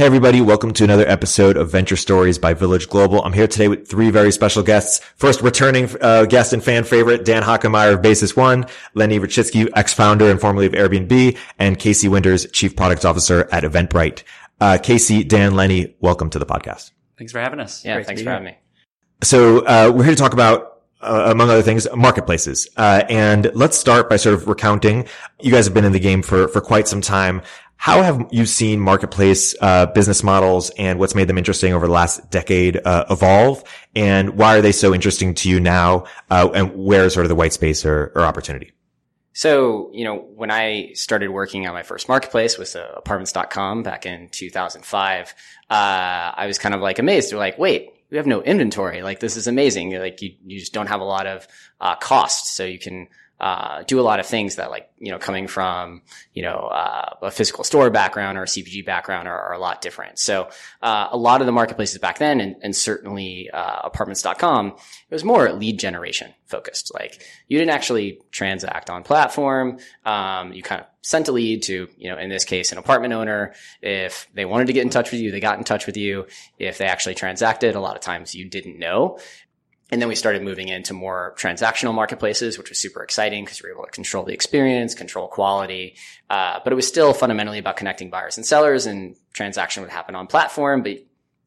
Hey everybody, welcome to another episode of Venture Stories by Village Global. I'm here today with three very special guests. First, returning uh, guest and fan favorite, Dan Hockenmaier of Basis One, Lenny Rachitsky, ex-founder and formerly of Airbnb, and Casey Winters, Chief Product Officer at Eventbrite. Uh, Casey, Dan, Lenny, welcome to the podcast. Thanks for having us. Yeah, Great thanks for having me. So uh, we're here to talk about uh, among other things, marketplaces. Uh, and let's start by sort of recounting. You guys have been in the game for for quite some time. How have you seen marketplace uh, business models and what's made them interesting over the last decade uh, evolve? And why are they so interesting to you now? Uh, and where is sort of the white space or, or, opportunity? So, you know, when I started working on my first marketplace with uh, apartments.com back in 2005, uh, I was kind of like amazed. They're like, wait, we have no inventory. Like this is amazing. Like you, you just don't have a lot of uh, cost. So you can uh, do a lot of things that like, you know, coming from, you know, uh, a physical store background or a CPG background are, are a lot different. So, uh, a lot of the marketplaces back then and, and certainly, uh, apartments.com, it was more lead generation focused. Like you didn't actually transact on platform. Um, you kind of sent a lead to, you know, in this case, an apartment owner. If they wanted to get in touch with you, they got in touch with you. If they actually transacted, a lot of times you didn't know. And then we started moving into more transactional marketplaces, which was super exciting because we were able to control the experience, control quality. Uh, but it was still fundamentally about connecting buyers and sellers and transaction would happen on platform. But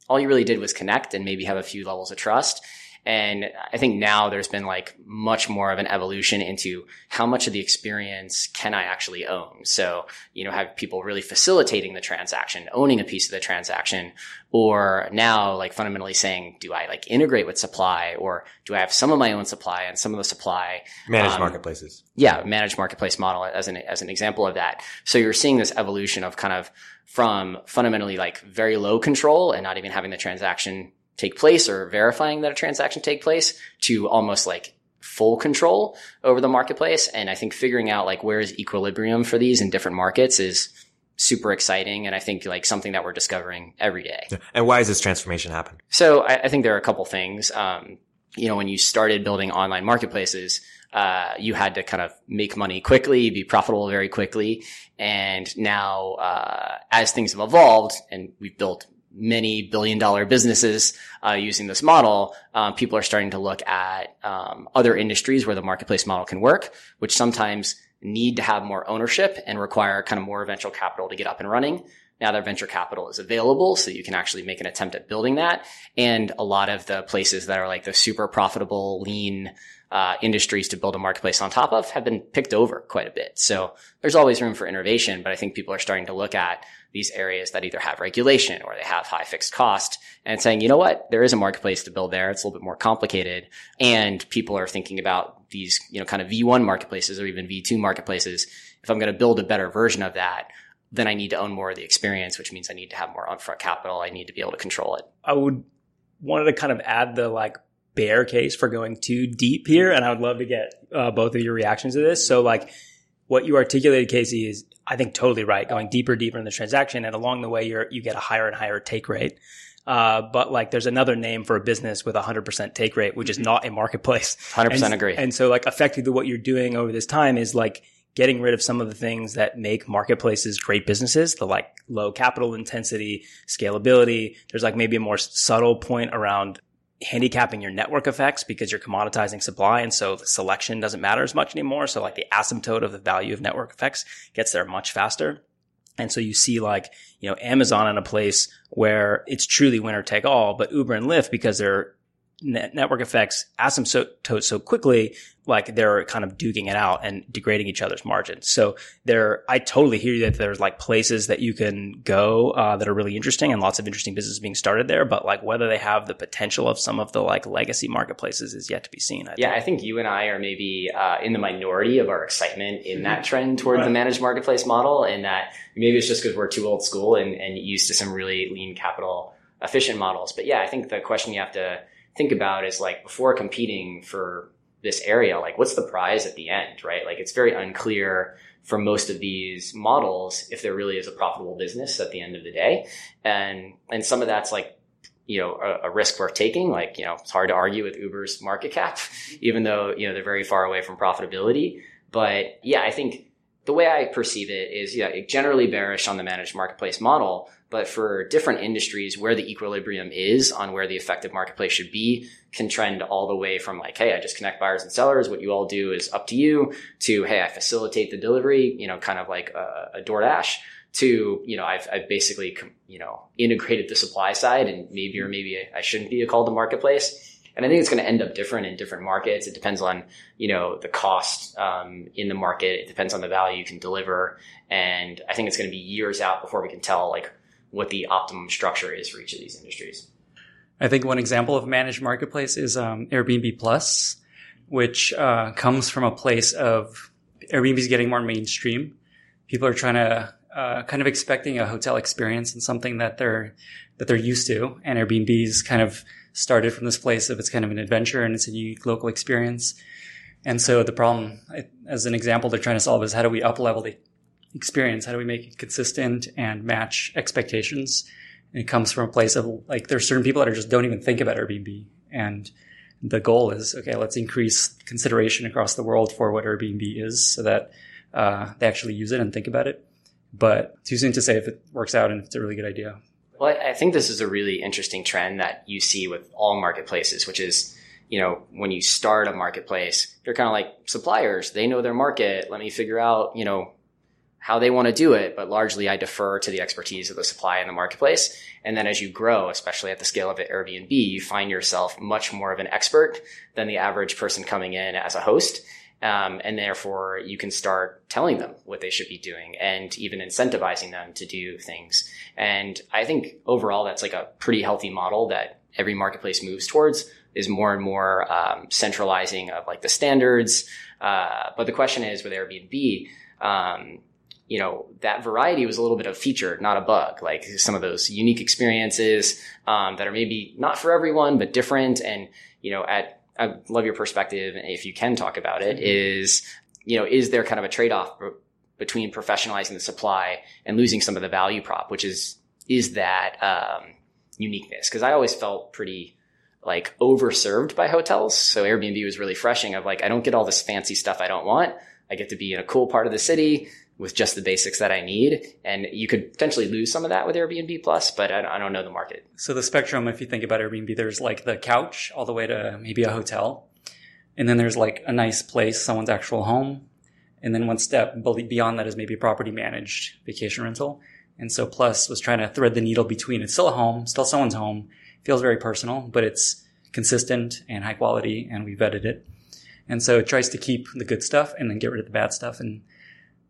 all you really did was connect and maybe have a few levels of trust. And I think now there's been like much more of an evolution into how much of the experience can I actually own? So, you know, have people really facilitating the transaction, owning a piece of the transaction, or now like fundamentally saying, do I like integrate with supply or do I have some of my own supply and some of the supply managed um, marketplaces? Yeah. Managed marketplace model as an, as an example of that. So you're seeing this evolution of kind of from fundamentally like very low control and not even having the transaction take place or verifying that a transaction take place to almost like full control over the marketplace. And I think figuring out like where is equilibrium for these in different markets is super exciting. And I think like something that we're discovering every day. And why has this transformation happened? So I, I think there are a couple things. Um, you know, when you started building online marketplaces, uh, you had to kind of make money quickly, be profitable very quickly. And now, uh, as things have evolved and we've built many billion dollar businesses uh, using this model, uh, people are starting to look at um, other industries where the marketplace model can work, which sometimes need to have more ownership and require kind of more venture capital to get up and running. Now that venture capital is available, so you can actually make an attempt at building that. And a lot of the places that are like the super profitable, lean uh, industries to build a marketplace on top of have been picked over quite a bit. So there's always room for innovation, but I think people are starting to look at these areas that either have regulation or they have high fixed cost and saying, you know what, there is a marketplace to build there. It's a little bit more complicated. And people are thinking about these, you know, kind of V1 marketplaces or even V2 marketplaces. If I'm going to build a better version of that, then I need to own more of the experience, which means I need to have more upfront capital. I need to be able to control it. I would wanted to kind of add the like bear case for going too deep here. And I would love to get uh, both of your reactions to this. So like what you articulated, Casey, is I think totally right. Going deeper, deeper in the transaction, and along the way, you you get a higher and higher take rate. Uh, but like, there's another name for a business with hundred percent take rate, which is not a marketplace. Hundred percent agree. And so, like, effectively, what you're doing over this time is like getting rid of some of the things that make marketplaces great businesses, the like low capital intensity, scalability. There's like maybe a more subtle point around handicapping your network effects because you're commoditizing supply. And so the selection doesn't matter as much anymore. So like the asymptote of the value of network effects gets there much faster. And so you see like, you know, Amazon in a place where it's truly winner take all, but Uber and Lyft, because they're network effects asymptote so so quickly, like they're kind of duking it out and degrading each other's margins. So there, I totally hear you that there's like places that you can go uh, that are really interesting and lots of interesting business being started there. But like whether they have the potential of some of the like legacy marketplaces is yet to be seen. I yeah, think. I think you and I are maybe uh, in the minority of our excitement in that trend toward right. the managed marketplace model, and that maybe it's just because we're too old school and, and used to some really lean capital efficient models. But yeah, I think the question you have to think about is like before competing for this area, like what's the prize at the end, right? Like it's very unclear for most of these models if there really is a profitable business at the end of the day. And, and some of that's like, you know, a, a, risk worth taking. Like, you know, it's hard to argue with Uber's market cap, even though, you know, they're very far away from profitability. But yeah, I think the way I perceive it is, yeah, generally bearish on the managed marketplace model, but for different industries where the equilibrium is on where the effective marketplace should be can trend all the way from like, Hey, I just connect buyers and sellers. What you all do is up to you to, Hey, I facilitate the delivery, you know, kind of like a, a DoorDash to, you know, I've, I've basically, you know, integrated the supply side and maybe or maybe I shouldn't be a marketplace. And I think it's going to end up different in different markets. It depends on, you know, the cost um, in the market. It depends on the value you can deliver. And I think it's going to be years out before we can tell like what the optimum structure is for each of these industries. I think one example of a managed marketplace is um, Airbnb Plus, which uh, comes from a place of Airbnb is getting more mainstream. People are trying to uh, kind of expecting a hotel experience and something that they're that they're used to, and Airbnb's kind of started from this place of it's kind of an adventure and it's a unique local experience. And so the problem, as an example, they're trying to solve is how do we up level the experience? How do we make it consistent and match expectations? And it comes from a place of like, there's certain people that are just don't even think about Airbnb. And the goal is, okay, let's increase consideration across the world for what Airbnb is so that uh, they actually use it and think about it. But too soon to say if it works out and if it's a really good idea. Well, I think this is a really interesting trend that you see with all marketplaces, which is, you know, when you start a marketplace, they're kind of like suppliers. They know their market. Let me figure out, you know, how they want to do it. But largely I defer to the expertise of the supply in the marketplace. And then as you grow, especially at the scale of Airbnb, you find yourself much more of an expert than the average person coming in as a host. Um, and therefore you can start telling them what they should be doing and even incentivizing them to do things. And I think overall that's like a pretty healthy model that every marketplace moves towards is more and more um, centralizing of like the standards. Uh, but the question is with Airbnb, um, you know, that variety was a little bit of feature, not a bug. Like some of those unique experiences um, that are maybe not for everyone, but different. And you know, at I love your perspective, if you can talk about it, mm-hmm. is, you know, is there kind of a trade off between professionalizing the supply and losing some of the value prop, which is, is that, um, uniqueness? Cause I always felt pretty like overserved by hotels. So Airbnb was really freshing of like, I don't get all this fancy stuff I don't want. I get to be in a cool part of the city with just the basics that I need. And you could potentially lose some of that with Airbnb Plus, but I, don't know the market. So the spectrum, if you think about Airbnb, there's like the couch all the way to maybe a hotel. And then there's like a nice place, someone's actual home. And then one step beyond that is maybe property managed vacation rental. And so Plus was trying to thread the needle between it's still a home, still someone's home, feels very personal, but it's consistent and high quality and we vetted it. And so it tries to keep the good stuff and then get rid of the bad stuff. And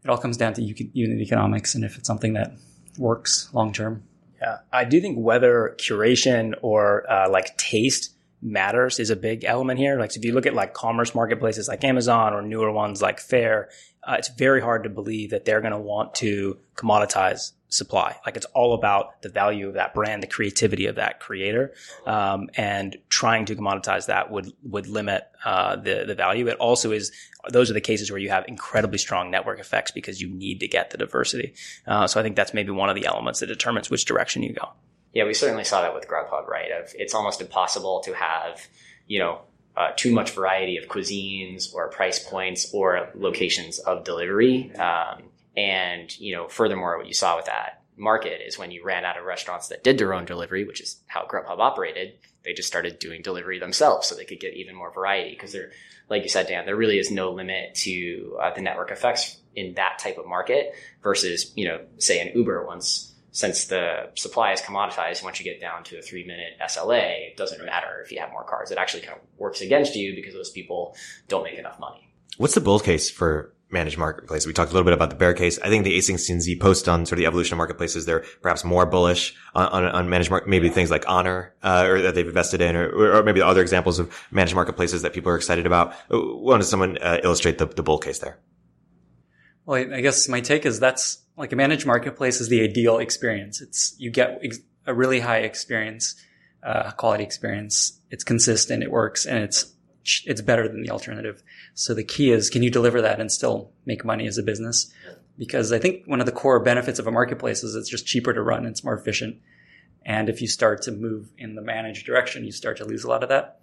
it all comes down to unit economics and if it's something that works long term. Yeah, I do think whether curation or uh, like taste matters is a big element here. Like, so if you look at like commerce marketplaces like Amazon or newer ones like Faire, uh, it's very hard to believe that they're going to want to commoditize supply. Like it's all about the value of that brand, the creativity of that creator, um, and trying to commoditize that would would limit uh, the the value. It also is those are the cases where you have incredibly strong network effects because you need to get the diversity. Uh, so I think that's maybe one of the elements that determines which direction you go. Yeah, we certainly saw that with Grubhub, right? Of it's almost impossible to have you know uh, too much variety of cuisines or price points or locations of delivery. Um, and, you know, furthermore, what you saw with that market is when you ran out of restaurants that did their own delivery, which is how Grubhub operated, they just started doing delivery themselves so they could get even more variety. Because there, like you said, Dan, there really is no limit to uh, the network effects in that type of market versus, you know, say an Uber once since the supply is commoditized, once you get down to a three minute SLA, it doesn't matter if you have more cars. It actually kind of works against you because those people don't make enough money. What's the bull case for managed marketplace. We talked a little bit about the bear case. I think the A16Z post on sort of the evolution of marketplaces, they're perhaps more bullish on, on, on managed market, maybe things like Honor, uh, or that they've invested in, or, or maybe other examples of managed marketplaces that people are excited about. Why does someone uh, illustrate the, the bull case there? Well, I guess my take is that's like a managed marketplace is the ideal experience. It's, you get ex- a really high experience, uh, quality experience. It's consistent. It works and it's it's better than the alternative. So the key is, can you deliver that and still make money as a business? Because I think one of the core benefits of a marketplace is it's just cheaper to run. It's more efficient. And if you start to move in the managed direction, you start to lose a lot of that.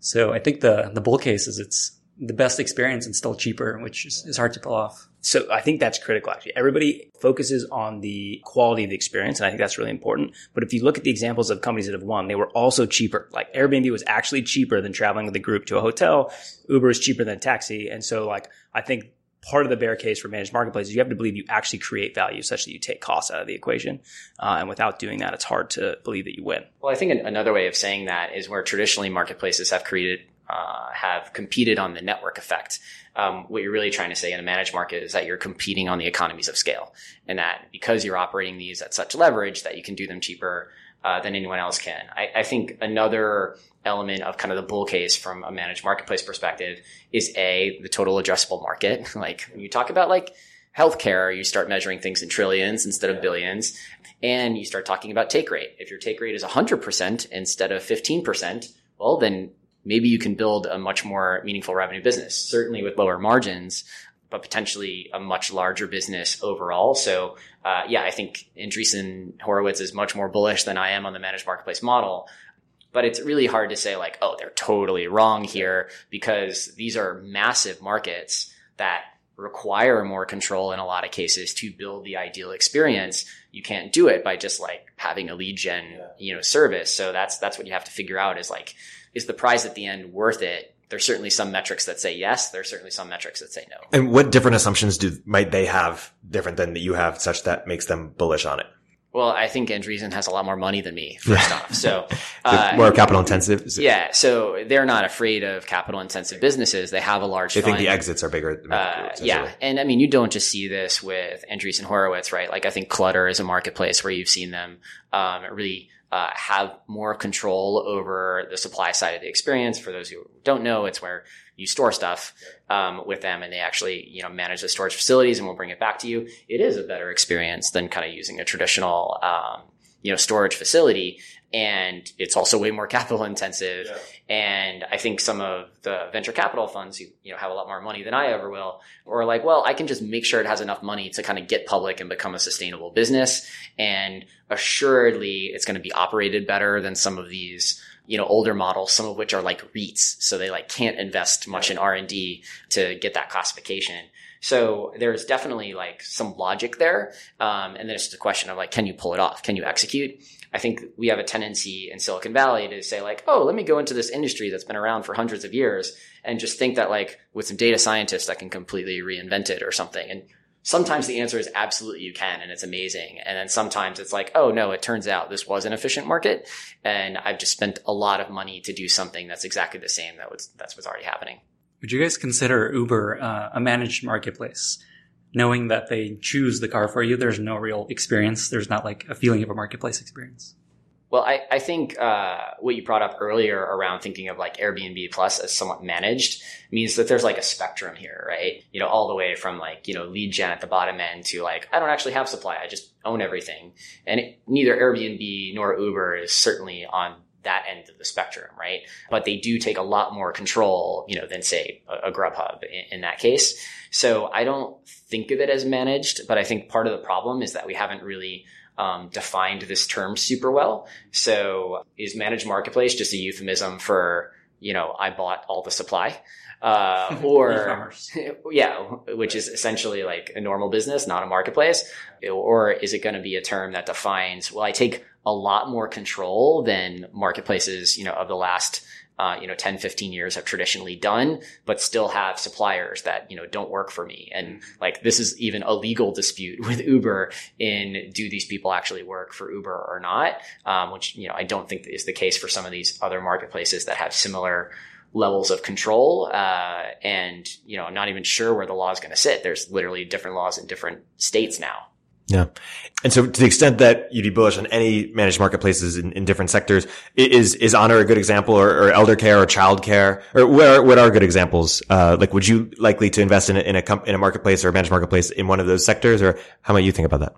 So I think the, the bull case is it's the best experience and still cheaper, which is, is hard to pull off. So I think that's critical actually. Everybody focuses on the quality of the experience and I think that's really important. But if you look at the examples of companies that have won, they were also cheaper. Like Airbnb was actually cheaper than traveling with a group to a hotel. Uber is cheaper than a taxi. And so like I think part of the bear case for managed marketplaces, you have to believe you actually create value such that you take costs out of the equation. Uh, and without doing that, it's hard to believe that you win. Well, I think another way of saying that is where traditionally marketplaces have created, uh, have competed on the network effect um, what you're really trying to say in a managed market is that you're competing on the economies of scale and that because you're operating these at such leverage that you can do them cheaper uh, than anyone else can. I, I, think another element of kind of the bull case from a managed marketplace perspective is a the total addressable market. like when you talk about like healthcare, you start measuring things in trillions instead of billions, and you start talking about take rate. If your take rate is 100% instead of 15%, well, then maybe you can build a much more meaningful revenue business, certainly with lower margins, but potentially a much larger business overall. So, uh, yeah, I think Andreessen Horowitz is much more bullish than I am on the managed marketplace model. But it's really hard to say like, oh, they're totally wrong here because these are massive markets that require more control in a lot of cases to build the ideal experience. You can't do it by just like having a lead gen, you know, service. So that's, that's what you have to figure out is like, is the prize at the end worth it? There's certainly some metrics that say yes. There's certainly some metrics that say no. And what different assumptions do might they have different than that you have, such that makes them bullish on it? Well, I think Andreessen has a lot more money than me, first off. So, uh, more capital intensive. Yeah. So they're not afraid of capital intensive businesses. They have a large They fund. think the exits are bigger. Uh, yeah. And I mean, you don't just see this with Andreessen Horowitz, right? Like I think Clutter is a marketplace where you've seen them, um, really uh, have more control over the supply side of the experience. For those who don't know, it's where you store stuff um, with them and they actually you know manage the storage facilities and will bring it back to you. It is a better experience than kind of using a traditional um, you know storage facility and it's also way more capital intensive. Yeah. And I think some of the venture capital funds who, you know, have a lot more money than I ever will, or like, well, I can just make sure it has enough money to kind of get public and become a sustainable business. And assuredly, it's going to be operated better than some of these, you know, older models, some of which are like REITs. So they like can't invest much in R and D to get that classification. So there's definitely like some logic there. Um, and then it's a question of like, can you pull it off? Can you execute? I think we have a tendency in Silicon Valley to say like, oh, let me go into this industry that's been around for hundreds of years and just think that like with some data scientists I can completely reinvent it or something. And sometimes the answer is absolutely you can and it's amazing. And then sometimes it's like, oh no, it turns out this was an efficient market and I've just spent a lot of money to do something that's exactly the same that was that's what's already happening. Would you guys consider Uber uh, a managed marketplace? knowing that they choose the car for you, there's no real experience. There's not like a feeling of a marketplace experience. Well, I, I think uh, what you brought up earlier around thinking of like Airbnb Plus as somewhat managed means that there's like a spectrum here, right? You know, all the way from like, you know, lead gen at the bottom end to like, I don't actually have supply. I just own everything. And it, neither Airbnb nor Uber is certainly on that end of the spectrum, right? But they do take a lot more control, you know, than say a, a Grubhub in, in, that case. So I don't think of it as managed, but I think part of the problem is that we haven't really um, defined this term super well. So is managed marketplace just a euphemism for, you know, I bought all the supply? Uh, or yeah, which is essentially like a normal business, not a marketplace. Or is it going to be a term that defines, well, I take a lot more control than marketplaces, you know, of the last, uh, you know, 10, 15 years have traditionally done, but still have suppliers that, you know, don't work for me. And like, this is even a legal dispute with Uber in do these people actually work for Uber or not? Um, which, you know, I don't think is the case for some of these other marketplaces that have similar levels of control. Uh, and, you know, I'm not even sure where the law is going to sit. There's literally different laws in different states now. Yeah. And so to the extent that you'd be bullish on any managed marketplaces in, in different sectors, is, is Honor a good example or, or elder care or child care? Or what are, what are good examples? Uh, like would you likely to invest in a, in a, comp, in a marketplace or a managed marketplace in one of those sectors? Or how might you think about that?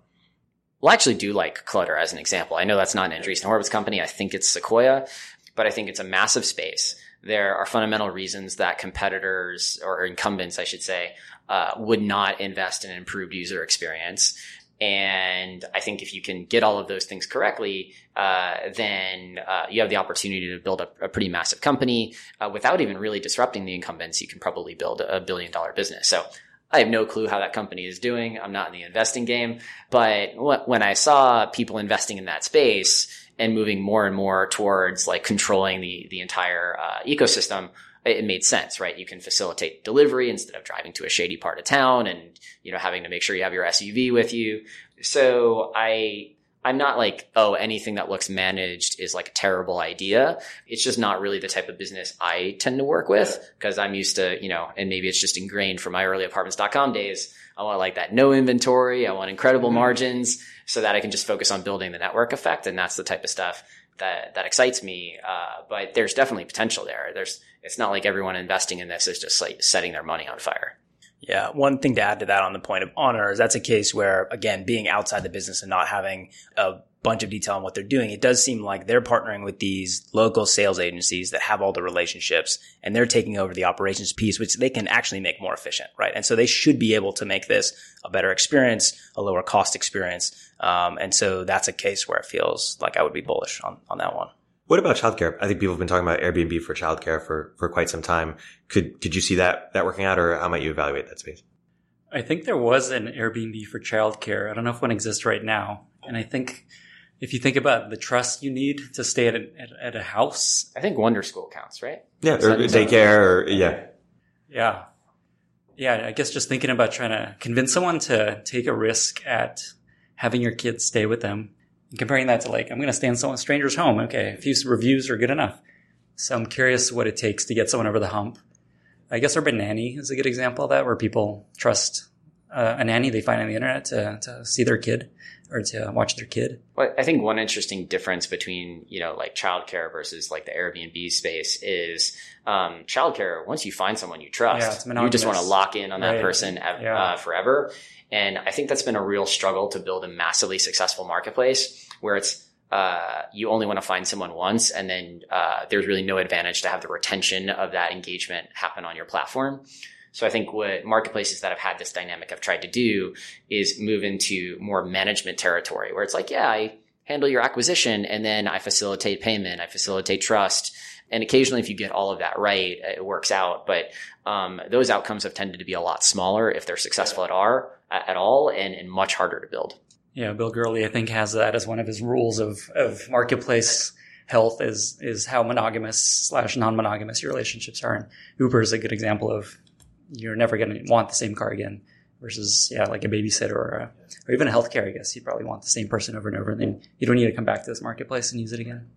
Well, I actually do like Clutter as an example. I know that's not an Andreessen Horowitz company. I think it's Sequoia, but I think it's a massive space. there are fundamental reasons that competitors or incumbents, I should say, uh, would not invest in improved user experience. And I think if you can get all of those things correctly, uh, then uh, you have the opportunity to build a, a pretty massive company uh, without even really disrupting the incumbents. You can probably build a billion dollar business. So I have no clue how that company is doing. I'm not in the investing game, but when I saw people investing in that space and moving more and more towards like controlling the the entire uh, ecosystem, it made sense, right? You can facilitate delivery instead of driving to a shady part of town and, you know, having to make sure you have your SUV with you. So I, I'm not like, oh, anything that looks managed is like a terrible idea. It's just not really the type of business I tend to work with because I'm used to, you know, and maybe it's just ingrained from my early apartments.com days. I want like that no inventory. I want incredible mm-hmm. margins so that I can just focus on building the network effect. And that's the type of stuff that that excites me. Uh, but there's definitely potential there. There's it's not like everyone investing in this is just like setting their money on fire. Yeah. One thing to add to that on the point of Honor is that's a case where, again, being outside the business and not having a bunch of detail on what they're doing, it does seem like they're partnering with these local sales agencies that have all the relationships and they're taking over the operations piece, which they can actually make more efficient, right? And so they should be able to make this a better experience, a lower cost experience. Um, and so that's a case where it feels like I would be bullish on, on that one. What about childcare? I think people have been talking about Airbnb for childcare for, for quite some time. Could, could you see that, that working out or how might you evaluate that space? I think there was an Airbnb for childcare. I don't know if one exists right now. And I think if you think about the trust you need to stay at a, at, at a house. I think Wonderschool counts, right? Yeah, or daycare or, yeah. Yeah. Yeah, I guess just thinking about trying to convince someone to take a risk at having your kids stay with them and comparing that to like, I'm going to stay in someone stranger's home. Okay, a few reviews are good enough. So I'm curious what it takes to get someone over the hump. I guess Urban Nanny is a good example of that, where people trust uh, a nanny they find on the internet to, to see their kid or to watch their kid. Well, I think one interesting difference between you know like childcare versus like the Airbnb space is um, childcare. Once you find someone you trust, yeah, you just want to lock in on that right. person uh, forever. And I think that's been a real struggle to build a massively successful marketplace where it's uh, you only want to find someone once, and then uh, there's really no advantage to have the retention of that engagement happen on your platform. So I think what marketplaces that have had this dynamic have tried to do is move into more management territory where it's like, yeah, I handle your acquisition and then I facilitate payment, I facilitate trust. And occasionally, if you get all of that right, it works out. But um, those outcomes have tended to be a lot smaller if they're successful at are at all, and, and much harder to build. Yeah, Bill Gurley, I think, has that as one of his rules of of marketplace health is is how monogamous slash non monogamous your relationships are. And Uber is a good example of you're never going to want the same car again versus yeah like a babysitter or a, or even a healthcare. I guess you probably want the same person over and over, and then you don't need to come back to this marketplace and use it again.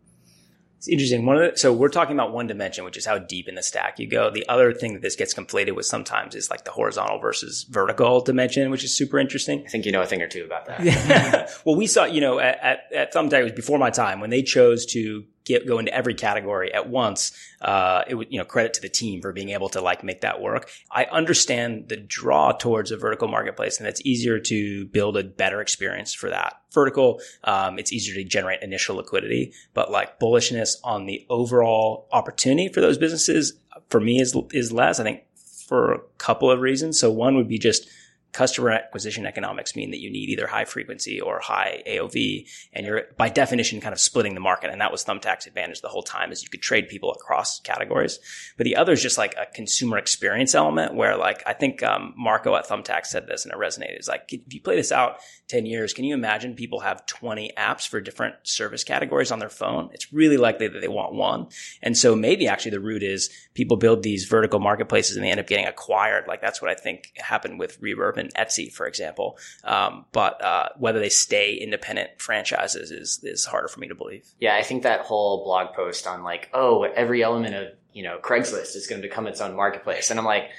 It's interesting. One of the, so we're talking about one dimension, which is how deep in the stack you go. The other thing that this gets conflated with sometimes is like the horizontal versus vertical dimension, which is super interesting. I think you know a thing or two about that. well, we saw, you know, at, at, at Thumbtack, it was before my time when they chose to get, go into every category at once. Uh, it would, you know, credit to the team for being able to like make that work. I understand the draw towards a vertical marketplace and it's easier to build a better experience for that vertical. Um, it's easier to generate initial liquidity, but like bullishness on the overall opportunity for those businesses for me is, is less. I think for a couple of reasons. So one would be just, customer acquisition economics mean that you need either high frequency or high AOV. And you're by definition kind of splitting the market. And that was Thumbtack's advantage the whole time is you could trade people across categories. But the other is just like a consumer experience element where like, I think, um, Marco at Thumbtack said this and it resonated. It's like, if you play this out 10 years, can you imagine people have 20 apps for different service categories on their phone? It's really likely that they want one. And so maybe actually the root is people build these vertical marketplaces and they end up getting acquired. Like that's what I think happened with Reverb and Etsy, for example. Um, but uh, whether they stay independent franchises is is harder for me to believe. Yeah, I think that whole blog post on like, oh, every element of you know Craigslist is going to become its own marketplace, and I'm like,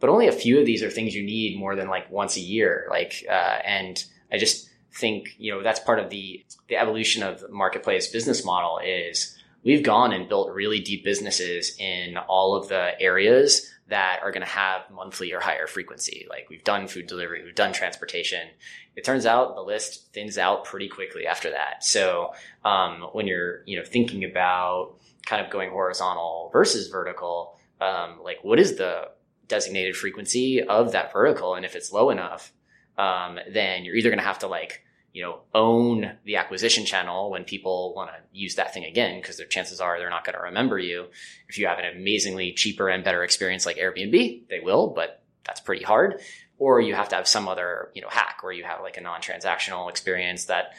but only a few of these are things you need more than like once a year. Like, uh, and I just think you know that's part of the the evolution of the marketplace business model is we've gone and built really deep businesses in all of the areas that are going to have monthly or higher frequency. Like we've done food delivery, we've done transportation. It turns out the list thins out pretty quickly after that. So um, when you're you know thinking about kind of going horizontal versus vertical, um, like what is the designated frequency of that vertical, and if it's low enough, um, then you're either going to have to like you know, own the acquisition channel when people want to use that thing again, because their chances are they're not going to remember you. If you have an amazingly cheaper and better experience like Airbnb, they will, but that's pretty hard. Or you have to have some other, you know, hack where you have like a non-transactional experience that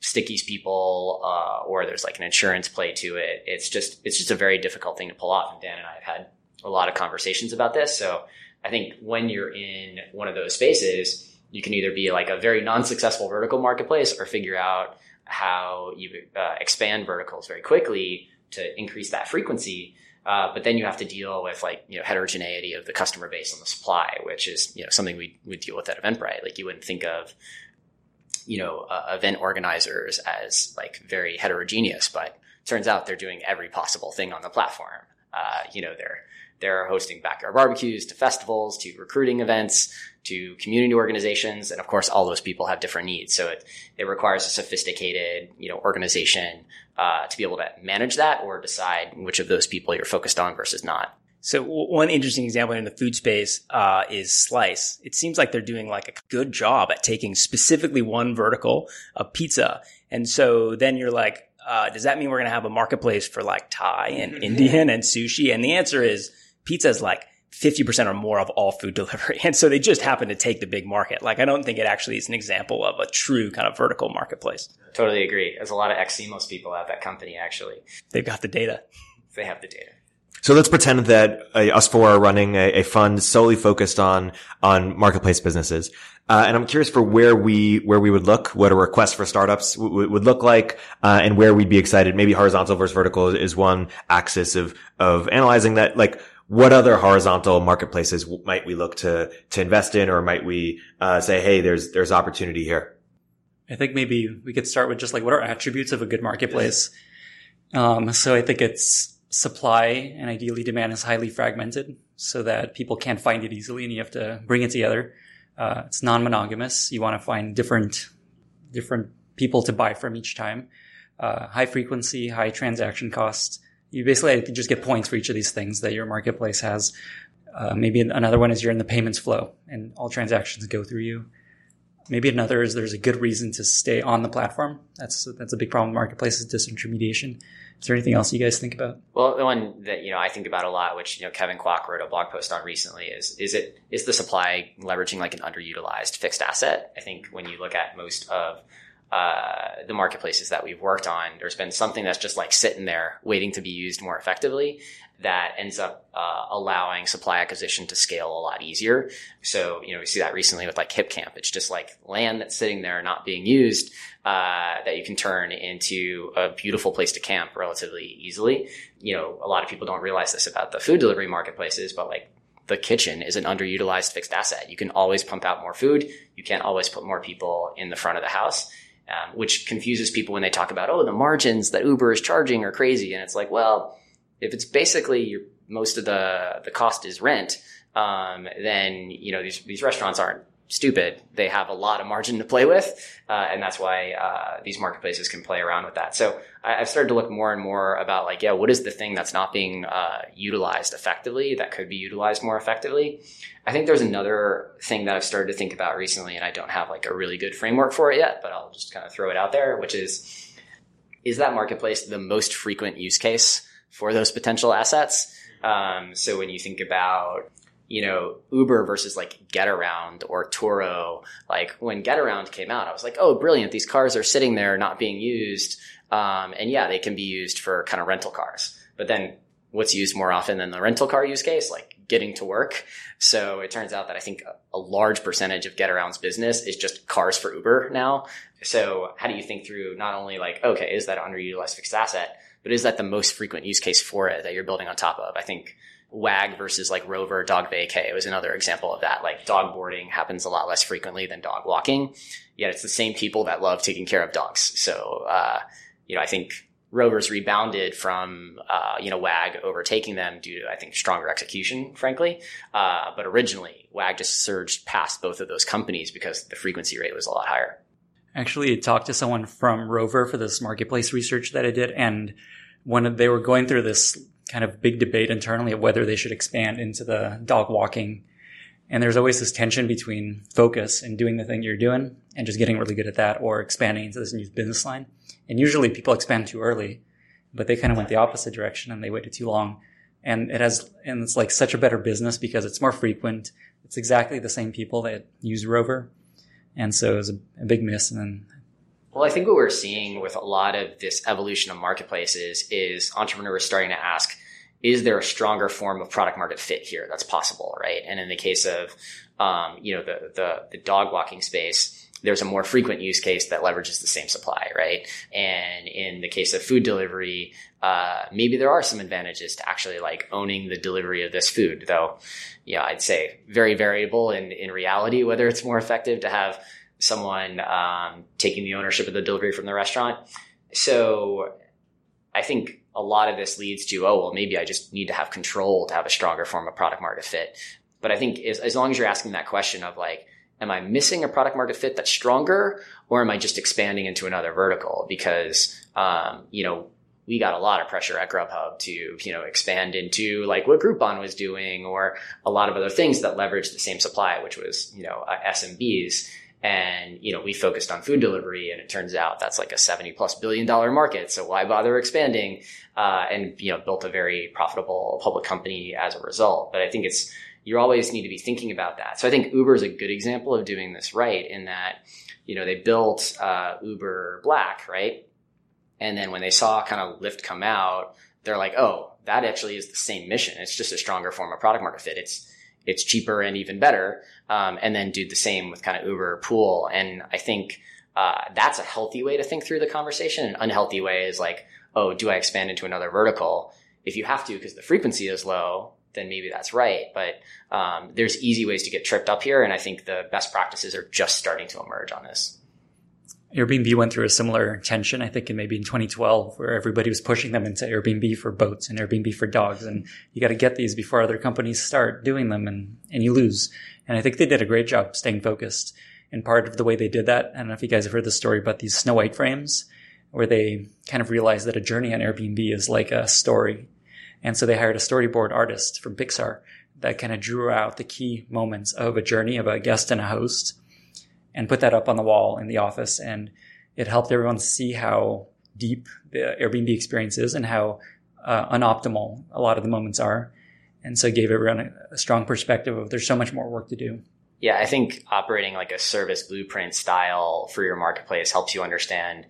stickies people, uh, or there's like an insurance play to it. It's just, it's just a very difficult thing to pull off. And Dan and I have had a lot of conversations about this. So I think when you're in one of those spaces, you can either be like a very non-successful vertical marketplace or figure out how you uh, expand verticals very quickly to increase that frequency. Uh, but then you have to deal with like you know heterogeneity of the customer base and the supply, which is you know something we would deal with at Eventbrite. Like you wouldn't think of you know uh, event organizers as like very heterogeneous, but turns out they're doing every possible thing on the platform. Uh, you know they're they're hosting backyard barbecues to festivals to recruiting events to community organizations. And of course, all those people have different needs. So it, it requires a sophisticated, you know, organization, uh, to be able to manage that or decide which of those people you're focused on versus not. So one interesting example in the food space uh, is Slice. It seems like they're doing like a good job at taking specifically one vertical of pizza, and so then you're like, uh, does that mean we're going to have a marketplace for like Thai and Indian and sushi? And the answer is pizza is like 50% or more of all food delivery. And so they just happen to take the big market. Like, I don't think it actually is an example of a true kind of vertical marketplace. Totally agree. There's a lot of ex Seamless people at that company, actually. They've got the data. They have the data. So let's pretend that uh, us four are running a, a, fund solely focused on on marketplace businesses, uh, and I'm curious for where we where we would look, what a request for startups w- would look like, uh, and where we'd be excited. Maybe horizontal versus vertical is one axis of of analyzing that. Like, what other horizontal marketplaces might we look to to invest in, or might we uh, say, hey, there's there's opportunity here? I think maybe we could start with just like what are attributes of a good marketplace. Um, so I think it's supply and ideally demand is highly fragmented so that people can't find it easily and you have to bring it together. Uh, it's non-monogamous. You want to find different, different people to buy from each time. Uh, high frequency, high transaction costs. You basically just get points for each of these things that your marketplace has. Uh, maybe another one is you're in the payments flow and all transactions go through you. Maybe another is there's a good reason to stay on the platform. That's that's a big problem. Marketplace is disintermediation. Is there anything else you guys think about? Well, the one that you know I think about a lot, which you know Kevin Kwok wrote a blog post on recently, is is it is the supply leveraging like an underutilized fixed asset? I think when you look at most of uh, the marketplaces that we've worked on, there's been something that's just like sitting there waiting to be used more effectively that ends up uh, allowing supply acquisition to scale a lot easier. So, you know, we see that recently with like HipCamp. It's just like land that's sitting there not being used uh, that you can turn into a beautiful place to camp relatively easily. You know, a lot of people don't realize this about the food delivery marketplaces, but like the kitchen is an underutilized fixed asset. You can always pump out more food. You can't always put more people in the front of the house. Um, which confuses people when they talk about, oh, the margins that Uber is charging are crazy. And it's like, well, if it's basically your, most of the the cost is rent, um, then you know these these restaurants aren't stupid. They have a lot of margin to play with, uh, and that's why uh, these marketplaces can play around with that. So I, have started to look more and more about like, yeah, what is the thing that's not being uh, utilized effectively that could be utilized more effectively? I think there's another thing that I've started to think about recently, and I don't have like a really good framework for it yet, but I'll just kind of throw it out there, which is, is that marketplace the most frequent use case? for those potential assets. Um, so when you think about you know, Uber versus like Getaround or Turo. Like when Getaround came out, I was like, oh, brilliant. These cars are sitting there not being used. Um, and yeah, they can be used for kind of rental cars. But then what's used more often than the rental car use case? Like getting to work. So it turns out that I think a large percentage of Getaround's business is just cars for Uber now. So how do you think through not only like, okay, is that underutilized fixed asset? but is that the most frequent use case for it that you're building on top of? I think Wag versus like Rover DogVacay was another example of that. Like dog boarding happens a lot less frequently than dog walking, yet it's the same people that love taking care of dogs. So, uh, you know, I think Rover's rebounded from, uh, you know, WAG overtaking them due to, I think, stronger execution, frankly. Uh, but originally, WAG just surged past both of those companies because the frequency rate was a lot higher. Actually, I talked to someone from Rover for this marketplace research that I did, and when they were going through this kind of big debate internally of whether they should expand into the dog walking. And there's always this tension between focus and doing the thing you're doing and just getting really good at that or expanding into this new business line. And usually people expand too early, but they kind of went the opposite direction and they waited too long. And it has, and it's like such a better business because it's more frequent. It's exactly the same people that use Rover. And so it was a, a big miss. And then well, I think what we're seeing with a lot of this evolution of marketplaces is entrepreneurs starting to ask, is there a stronger form of product market fit here that's possible, right? And in the case of, um, you know, the, the, the dog walking space, there's a more frequent use case that leverages the same supply, right? And in the case of food delivery, uh, maybe there are some advantages to actually like owning the delivery of this food, though, yeah, I'd say very variable in, in reality, whether it's more effective to have someone um, taking the ownership of the delivery from the restaurant. So I think a lot of this leads to, oh, well, maybe I just need to have control to have a stronger form of product market fit. But I think as, as long as you're asking that question of like, am I missing a product market fit that's stronger or am I just expanding into another vertical? Because, um, you know, we got a lot of pressure at Grubhub to, you know, expand into like what Groupon was doing or a lot of other things that leverage the same supply, which was, you know, uh, SMBs. And, you know, we focused on food delivery and it turns out that's like a 70 plus billion dollar market. So why bother expanding? Uh, and, you know, built a very profitable public company as a result. But I think it's, you always need to be thinking about that. So I think Uber is a good example of doing this right in that, you know, they built, uh, Uber Black, right? And then when they saw kind of Lyft come out, they're like, oh, that actually is the same mission. It's just a stronger form of product market fit. It's, it's cheaper and even better. Um, and then do the same with kind of Uber Pool. And I think uh, that's a healthy way to think through the conversation. An unhealthy way is like, oh, do I expand into another vertical? If you have to because the frequency is low, then maybe that's right. But um, there's easy ways to get tripped up here, and I think the best practices are just starting to emerge on this. Airbnb went through a similar tension, I think, in maybe in 2012, where everybody was pushing them into Airbnb for boats and Airbnb for dogs. And you got to get these before other companies start doing them and, and you lose. And I think they did a great job staying focused. And part of the way they did that, I don't know if you guys have heard the story about these Snow White frames, where they kind of realized that a journey on Airbnb is like a story. And so they hired a storyboard artist from Pixar that kind of drew out the key moments of a journey of a guest and a host and put that up on the wall in the office. And it helped everyone see how deep the Airbnb experience is and how uh, unoptimal a lot of the moments are. And so gave everyone a, a strong perspective of there's so much more work to do. Yeah, I think operating like a service blueprint style for your marketplace helps you understand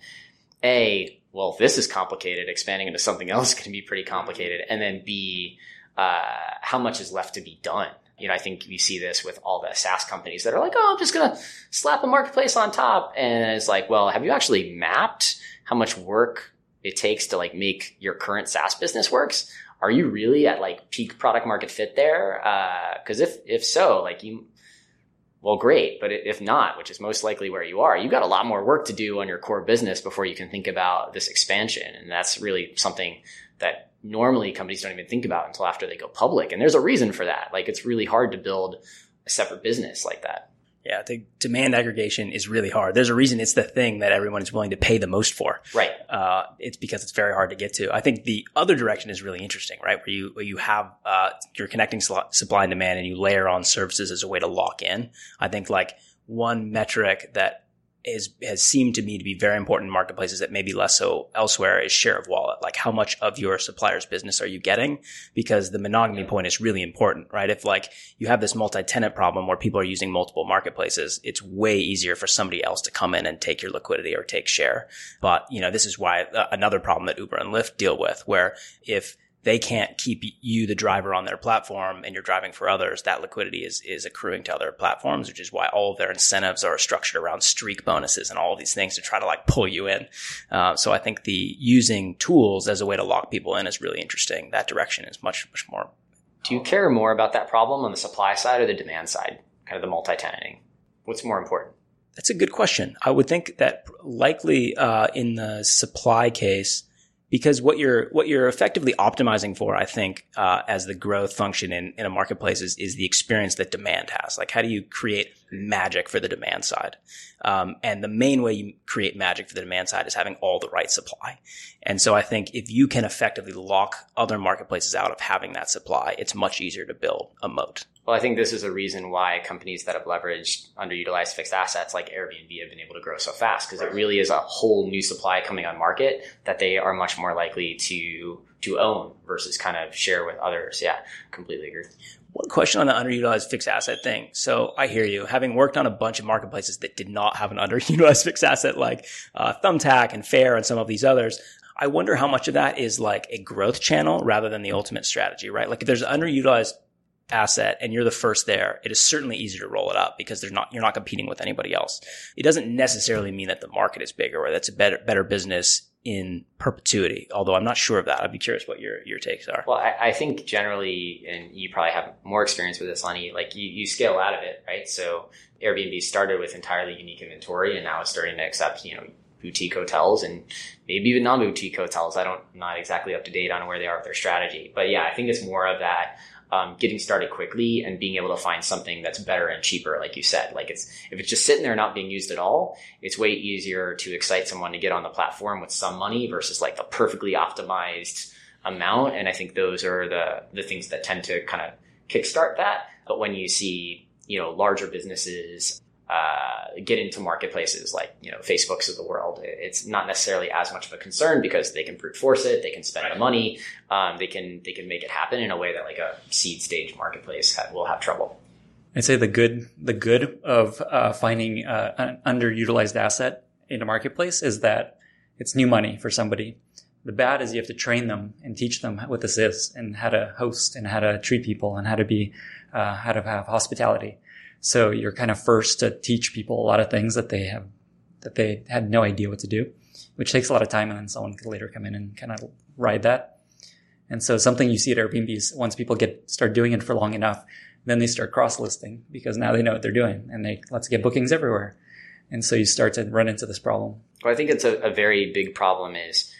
A, well, if this is complicated, expanding into something else can be pretty complicated. And then B, uh, how much is left to be done? You know, I think you see this with all the SaaS companies that are like, oh, I'm just going to slap a marketplace on top. And it's like, well, have you actually mapped how much work it takes to like make your current SaaS business works? Are you really at like peak product market fit there? Uh, cause if, if so, like you, well, great. But if not, which is most likely where you are, you've got a lot more work to do on your core business before you can think about this expansion. And that's really something that normally companies don't even think about until after they go public. And there's a reason for that. Like it's really hard to build a separate business like that. Yeah, I think demand aggregation is really hard. There's a reason it's the thing that everyone is willing to pay the most for. Right. Uh, it's because it's very hard to get to. I think the other direction is really interesting, right? Where you where you have uh, you're connecting supply and demand, and you layer on services as a way to lock in. I think like one metric that is, has seemed to me to be very important in marketplaces that maybe less so elsewhere is share of wallet. Like how much of your supplier's business are you getting? Because the monogamy point is really important, right? If like you have this multi-tenant problem where people are using multiple marketplaces, it's way easier for somebody else to come in and take your liquidity or take share. But, you know, this is why uh, another problem that Uber and Lyft deal with, where if they can't keep you the driver on their platform and you're driving for others that liquidity is is accruing to other platforms which is why all of their incentives are structured around streak bonuses and all these things to try to like pull you in. Uh, so i think the using tools as a way to lock people in is really interesting. That direction is much much more do you care more about that problem on the supply side or the demand side kind of the multi-tenanting? What's more important? That's a good question. I would think that likely uh, in the supply case because what you're what you're effectively optimizing for, I think, uh, as the growth function in, in a marketplace is, is the experience that demand has. Like, how do you create magic for the demand side? Um, and the main way you create magic for the demand side is having all the right supply. And so I think if you can effectively lock other marketplaces out of having that supply, it's much easier to build a moat. Well, I think this is a reason why companies that have leveraged underutilized fixed assets like Airbnb have been able to grow so fast because it really is a whole new supply coming on market that they are much more likely to to own versus kind of share with others. Yeah, completely agree. One question on the underutilized fixed asset thing. So I hear you. Having worked on a bunch of marketplaces that did not have an underutilized fixed asset like uh, Thumbtack and Faire and some of these others, I wonder how much of that is like a growth channel rather than the ultimate strategy, right? Like if there's an underutilized asset and you're the first there, it is certainly easier to roll it up because not you're not competing with anybody else. It doesn't necessarily mean that the market is bigger or that's a better better business in perpetuity. Although I'm not sure of that. I'd be curious what your your takes are. Well, I, I think generally, and you probably have more experience with this, Lenny. Like you, you scale out of it, right? So Airbnb started with entirely unique inventory, and now it's starting to accept, you know, boutique hotels and maybe even non-boutique hotels. I don't, I'm not exactly up to date on where they are with their strategy, but yeah, I think it's more of that um, getting started quickly and being able to find something that's better and cheaper, like you said. Like it's if it's just sitting there not being used at all, it's way easier to excite someone to get on the platform with some money versus like the perfectly optimized amount. And I think those are the the things that tend to kind of kickstart that. But when you see you know larger businesses uh, get into marketplaces like you know Facebooks of the world. It's not necessarily as much of a concern because they can brute force it, they can spend the money, um, they can they can make it happen in a way that like a seed stage marketplace will have trouble. I'd say the good the good of uh, finding uh, an underutilized asset in a marketplace is that it's new money for somebody. The bad is you have to train them and teach them what this is and how to host and how to treat people and how to be uh, how to have hospitality. So you're kind of first to teach people a lot of things that they have, that they had no idea what to do, which takes a lot of time. And then someone could later come in and kind of ride that. And so something you see at Airbnb is once people get, start doing it for long enough, then they start cross listing because now they know what they're doing and they, let's get bookings everywhere. And so you start to run into this problem. Well, I think it's a, a very big problem is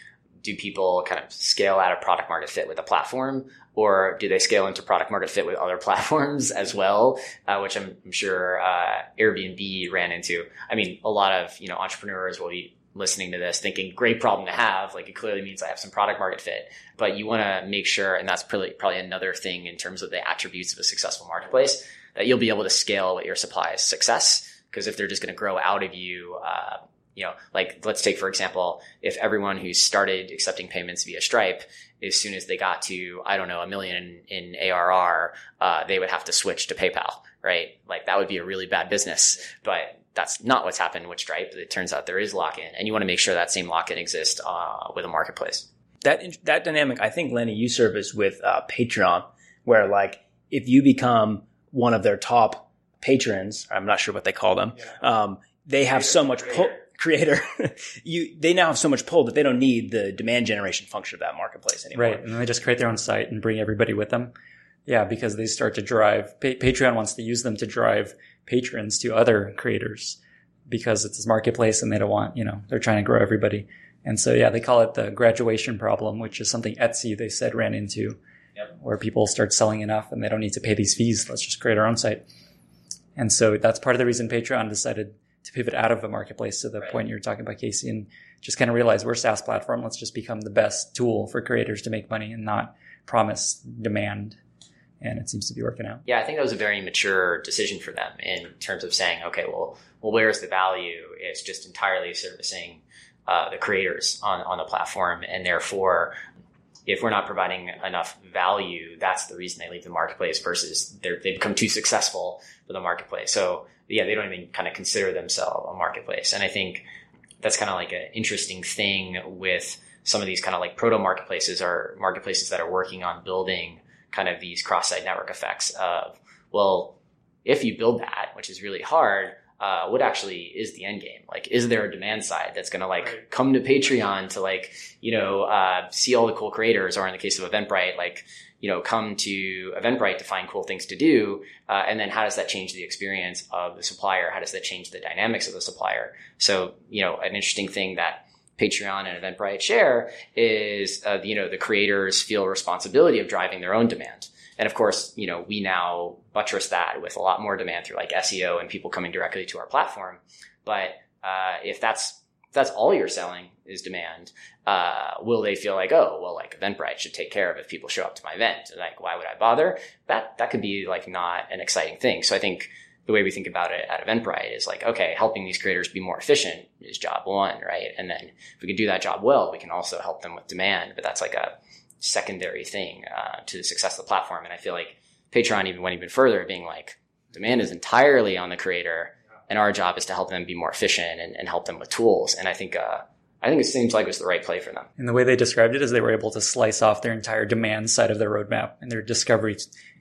do people kind of scale out of product market fit with a platform or do they scale into product market fit with other platforms as well, uh, which I'm, I'm sure uh, Airbnb ran into. I mean, a lot of you know entrepreneurs will be listening to this thinking great problem to have like it clearly means i have some product market fit but you want to make sure and that's probably probably another thing in terms of the attributes of a successful marketplace that you'll be able to scale with your supply success because if they're just going to grow out of you uh, you know, like let's take for example, if everyone who started accepting payments via Stripe, as soon as they got to I don't know a million in, ARR, uh, they would have to switch to PayPal, right? Like that would be a really bad business, but that's not what's happened with Stripe. It turns out there is lock in, and you want to make sure that same lock in exists uh, with a marketplace. That that dynamic, I think, Lenny, you service with uh, Patreon, where like if you become one of their top patrons, I'm not sure what they call them. Yeah. Um, they have so much pull creator, you they now have so much pull that they don't need the demand generation function of that marketplace anymore. Right, and they just create their own site and bring everybody with them. Yeah, because they start to drive. Pa- Patreon wants to use them to drive patrons to other creators because it's a marketplace and they don't want you know they're trying to grow everybody. And so yeah, they call it the graduation problem, which is something Etsy they said ran into, yep. where people start selling enough and they don't need to pay these fees. Let's just create our own site. And so that's part of the reason Patreon decided to pivot out of the marketplace to the right. point you're talking about, Casey, and just kind of realize we're a SaaS platform. Let's just become the best tool for creators to make money and not promise demand. And it seems to be working out. Yeah, I think that was a very mature decision for them in terms of saying, okay, well, well, where's the value? It's just entirely servicing uh, the creators on, on the platform, and therefore, if we're not providing enough value, that's the reason they leave the marketplace versus they become too successful for the marketplace. So yeah, they don't even kind of consider themselves a marketplace. And I think that's kind of like an interesting thing with some of these kind of like proto marketplaces or marketplaces that are working on building kind of these cross site network effects of, well, if you build that, which is really hard, uh, what actually is the end game? Like, is there a demand side that's going to like right. come to Patreon to like, you know, uh, see all the cool creators or in the case of Eventbrite, like, you know, come to Eventbrite to find cool things to do. Uh, and then how does that change the experience of the supplier? How does that change the dynamics of the supplier? So, you know, an interesting thing that Patreon and Eventbrite share is, uh, you know, the creators feel responsibility of driving their own demand. And of course, you know, we now buttress that with a lot more demand through like SEO and people coming directly to our platform. But uh, if that's if that's all you're selling is demand, uh, will they feel like, oh, well, like Eventbrite should take care of if people show up to my event? Like, why would I bother? That that could be like not an exciting thing. So I think the way we think about it at Eventbrite is like, okay, helping these creators be more efficient is job one, right? And then if we can do that job well, we can also help them with demand. But that's like a secondary thing uh, to the success of the platform. And I feel like Patreon even went even further, being like, demand is entirely on the creator, and our job is to help them be more efficient and, and help them with tools. And I think uh, I think it seems like it was the right play for them. And the way they described it is they were able to slice off their entire demand side of their roadmap and their discovery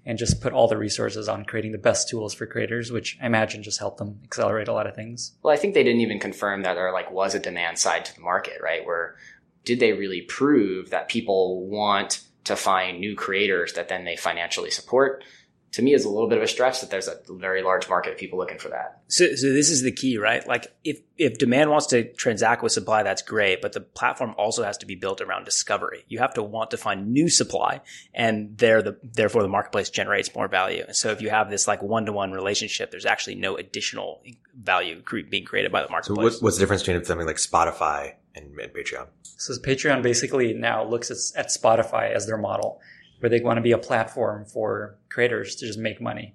and just put all the resources on creating the best tools for creators, which I imagine just helped them accelerate a lot of things. Well, I think they didn't even confirm that there like was a demand side to the market, right? Where did they really prove that people want to find new creators that then they financially support? To me, is a little bit of a stretch that there's a very large market of people looking for that. So, so this is the key, right? Like if, if demand wants to transact with supply, that's great, but the platform also has to be built around discovery. You have to want to find new supply and there the, therefore the marketplace generates more value. So if you have this like one to one relationship, there's actually no additional value cre- being created by the So marketplace. what, what's the difference between something like Spotify and, and Patreon? So Patreon basically now looks at, at Spotify as their model, where they want to be a platform for creators to just make money.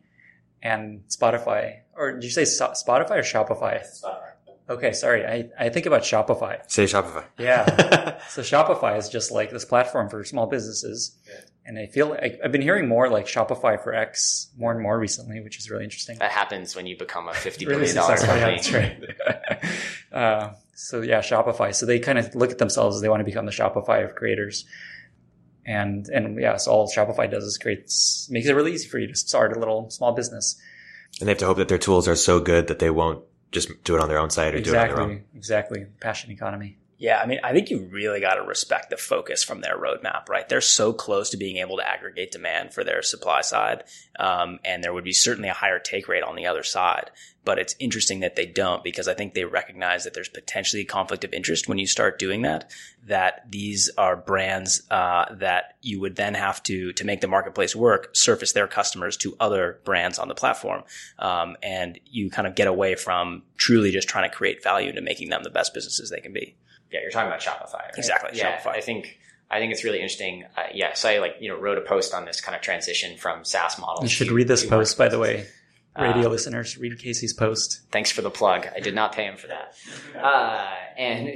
And Spotify, or did you say So- Spotify or Shopify? Okay, sorry. I, I think about Shopify. Say Shopify. Yeah. so Shopify is just like this platform for small businesses. Yeah. And I feel like I've been hearing more like Shopify for X more and more recently, which is really interesting. That happens when you become a fifty billion dollars successful. Yeah, company. that's right. uh, so yeah, Shopify. So they kind of look at themselves as they want to become the Shopify of creators. And and yeah, so all Shopify does is creates makes it really easy for you to start a little small business. And they have to hope that their tools are so good that they won't just do it on their own site or do it on their own. Exactly, exactly. Passion economy. Yeah, I mean, I think you really got to respect the focus from their roadmap, right? They're so close to being able to aggregate demand for their supply side, um, and there would be certainly a higher take rate on the other side. But it's interesting that they don't because I think they recognize that there's potentially a conflict of interest when you start doing that. That these are brands uh, that you would then have to to make the marketplace work, surface their customers to other brands on the platform, um, and you kind of get away from truly just trying to create value into making them the best businesses they can be. Yeah, you're talking about Shopify, right? Exactly, Yeah, Shopify. I think I think it's really interesting. Uh, yeah, so I like you know wrote a post on this kind of transition from SaaS models. You should read this post, by the way. Radio Uh, listeners, read Casey's post. Thanks for the plug. I did not pay him for that. Uh, and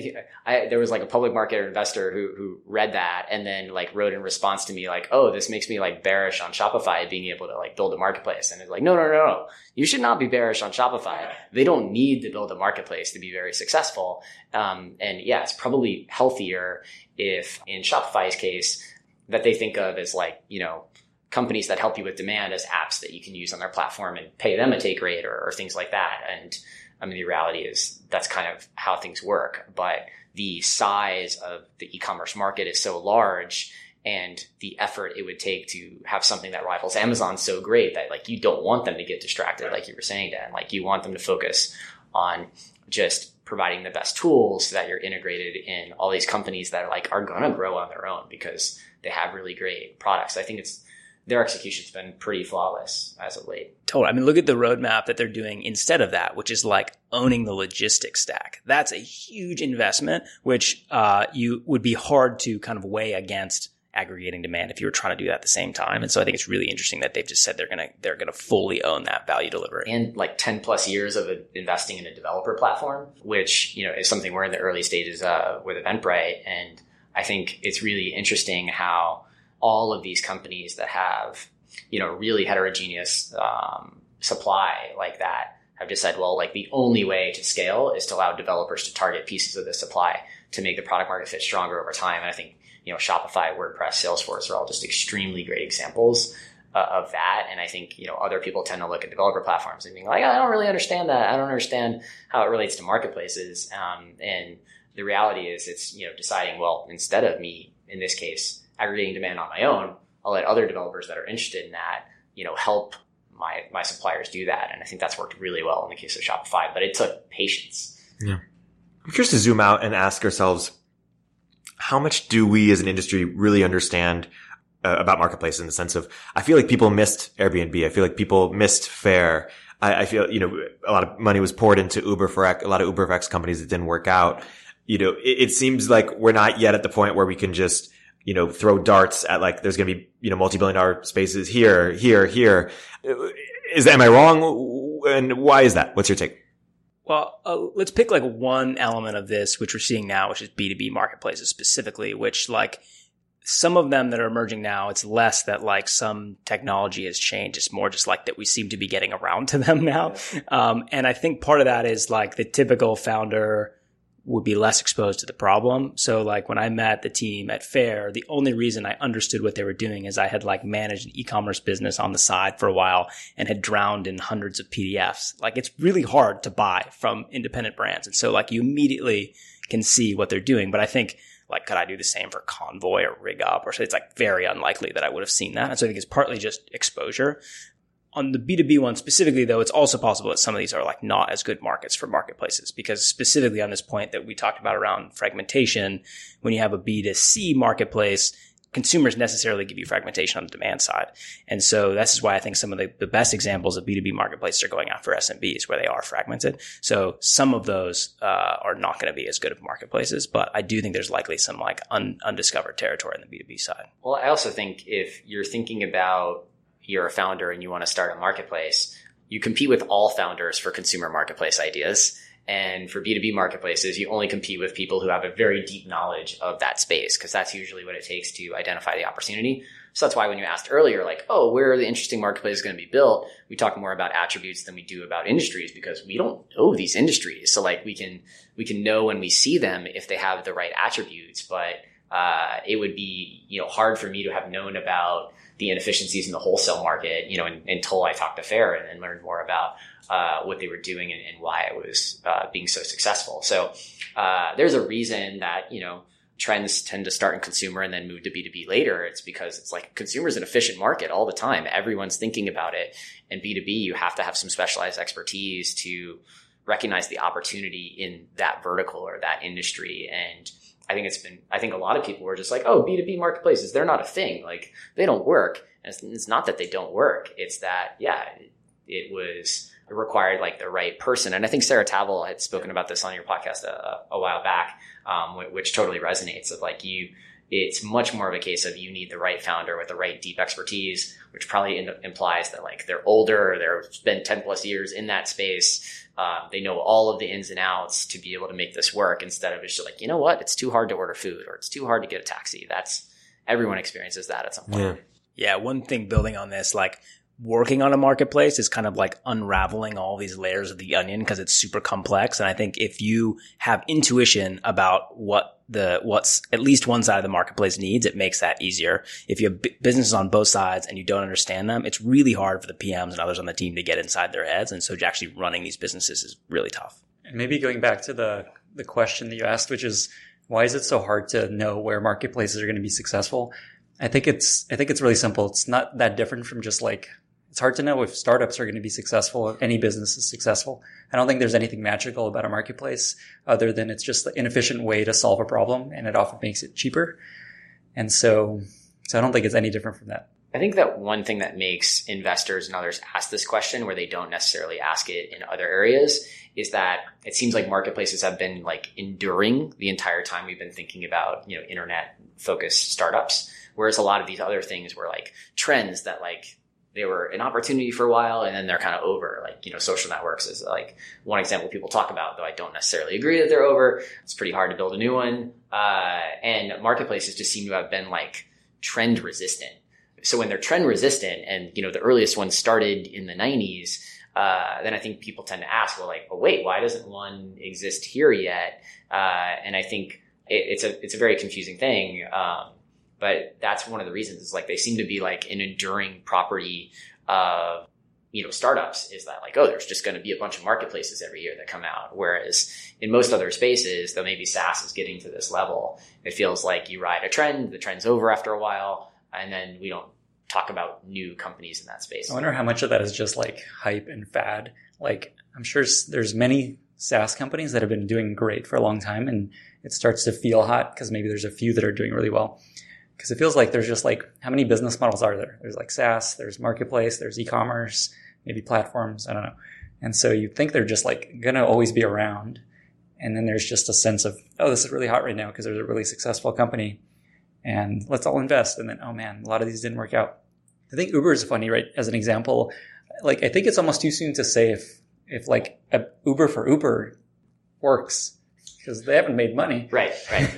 I, there was like a public market investor who, who read that and then like wrote in response to me like, oh, this makes me like bearish on Shopify being able to like build a marketplace. And it's like, no, no, no, no. You should not be bearish on Shopify. They don't need to build a marketplace to be very successful. Um, and yeah, it's probably healthier if in Shopify's case that they think of as like, you know, companies that help you with demand as apps that you can use on their platform and pay them a take rate or, or things like that. And I mean, the reality is that's kind of how things work. But the size of the e-commerce market is so large and the effort it would take to have something that rivals Amazon so great that like you don't want them to get distracted, like you were saying, Dan. Like you want them to focus on just providing the best tools so that you're integrated in all these companies that are like are gonna grow on their own because they have really great products. I think it's their execution's been pretty flawless as of late. Totally. I mean, look at the roadmap that they're doing instead of that, which is like owning the logistics stack. That's a huge investment, which uh, you would be hard to kind of weigh against aggregating demand if you were trying to do that at the same time. And so I think it's really interesting that they've just said they're gonna they're gonna fully own that value delivery. and like 10 plus years of investing in a developer platform, which, you know, is something we're in the early stages uh, with Eventbrite. And I think it's really interesting how all of these companies that have, you know, really heterogeneous um, supply like that have just said, well, like the only way to scale is to allow developers to target pieces of the supply to make the product market fit stronger over time. And I think, you know, Shopify, WordPress, Salesforce are all just extremely great examples uh, of that. And I think, you know, other people tend to look at developer platforms and being like, I don't really understand that. I don't understand how it relates to marketplaces. Um, and the reality is it's, you know, deciding, well, instead of me, in this case, aggregating demand on my own, I'll let other developers that are interested in that, you know, help my, my suppliers do that. And I think that's worked really well in the case of Shopify, but it took patience. Yeah. I'm curious to zoom out and ask ourselves, how much do we as an industry really understand uh, about marketplace in the sense of, I feel like people missed Airbnb. I feel like people missed Faire. I, I feel, you know, a lot of money was poured into Uber for a lot of Uber for X companies that didn't work out. You know, it, it seems like we're not yet at the point where we can just, you know, throw darts at like, there's going to be, you know, multi-billion dollar spaces here, here, here. Is, am I wrong? And why is that? What's your take? Well, uh, let's pick like one element of this, which we're seeing now, which is B2B marketplaces specifically, which like some of them that are emerging now, it's less that like some technology has changed. It's more just like that we seem to be getting around to them now. Um, and I think part of that is like the typical founder would be less exposed to the problem. So like when I met the team at Faire, the only reason I understood what they were doing is I had like managed an e-commerce business on the side for a while and had drowned in hundreds of PDFs. Like it's really hard to buy from independent brands. And so like you immediately can see what they're doing. But I think like could I do the same for Convoy or RigUp or so it's like very unlikely that I would have seen that. And so I think it's partly just exposure on the B2B one specifically, though, it's also possible that some of these are like not as good markets for marketplaces because specifically on this point that we talked about around fragmentation, when you have a B2C marketplace, consumers necessarily give you fragmentation on the demand side. And so this is why I think some of the, the best examples of B2B marketplaces are going after SMBs where they are fragmented. So some of those uh, are not going to be as good of marketplaces, but I do think there's likely some like un- undiscovered territory on the B2B side. Well, I also think if you're thinking about you're a founder and you want to start a marketplace, you compete with all founders for consumer marketplace ideas. And for B2B marketplaces, you only compete with people who have a very deep knowledge of that space because that's usually what it takes to identify the opportunity. So that's why when you asked earlier, like, oh, where are the interesting marketplaces going to be built? We talk more about attributes than we do about industries because we don't know these industries. So like we can, we can know when we see them if they have the right attributes, but, uh, it would be, you know, hard for me to have known about the inefficiencies in the wholesale market, you know, until I talked to Faire and, and learned more about uh, what they were doing and, and why it was uh, being so successful. So uh, there's a reason that you know trends tend to start in consumer and then move to B2B later. It's because it's like consumer is an efficient market all the time. Everyone's thinking about it. And B2B, you have to have some specialized expertise to recognize the opportunity in that vertical or that industry. And I think it's been, I think a lot of people were just like, oh, B2B marketplaces, they're not a thing. Like they don't work. And it's, it's not that they don't work. It's that, yeah, it, it was it required like the right person. And I think Sarah Tavel had spoken about this on your podcast a, a while back, um, which, which totally resonates of like you, it's much more of a case of you need the right founder with the right deep expertise, which probably in, implies that like they're older, they've spent 10 plus years in that space. Um, they know all of the ins and outs to be able to make this work instead of just like, you know what? It's too hard to order food or it's too hard to get a taxi. That's everyone experiences that at some point. Yeah. Yeah. One thing building on this, like working on a marketplace is kind of like unraveling all these layers of the onion because it's super complex. And I think if you have intuition about what the, what's at least one side of the marketplace needs, it makes that easier. If you have b- businesses on both sides and you don't understand them, it's really hard for the PMs and others on the team to get inside their heads. And so actually running these businesses is really tough. And maybe going back to the, the question that you asked, which is why is it so hard to know where marketplaces are going to be successful? I think it's, I think it's really simple. It's not that different from just like it's hard to know if startups are going to be successful, if any business is successful. I don't think there's anything magical about a marketplace other than it's just an inefficient way to solve a problem and it often makes it cheaper. And so, so I don't think it's any different from that. I think that one thing that makes investors and others ask this question where they don't necessarily ask it in other areas is that it seems like marketplaces have been like enduring the entire time we've been thinking about, you know, internet focused startups. Whereas a lot of these other things were like trends that like they were an opportunity for a while and then they're kind of over. Like, you know, social networks is like one example people talk about, though I don't necessarily agree that they're over. It's pretty hard to build a new one. Uh, and marketplaces just seem to have been like trend resistant. So when they're trend resistant and, you know, the earliest ones started in the 90s, uh, then I think people tend to ask, well, like, well, wait, why doesn't one exist here yet? Uh, and I think it, it's a, it's a very confusing thing. Um, but that's one of the reasons is like they seem to be like an enduring property of you know startups is that like oh there's just going to be a bunch of marketplaces every year that come out. Whereas in most other spaces though maybe SaaS is getting to this level it feels like you ride a trend the trend's over after a while and then we don't talk about new companies in that space. I wonder how much of that is just like hype and fad. Like I'm sure there's many SaaS companies that have been doing great for a long time, and it starts to feel hot because maybe there's a few that are doing really well. Because it feels like there's just like how many business models are there? There's like SaaS, there's marketplace, there's e-commerce, maybe platforms. I don't know. And so you think they're just like gonna always be around, and then there's just a sense of oh, this is really hot right now because there's a really successful company, and let's all invest. And then oh man, a lot of these didn't work out. I think Uber is funny, right? As an example, like I think it's almost too soon to say if if like Uber for Uber works because they haven't made money. Right, right.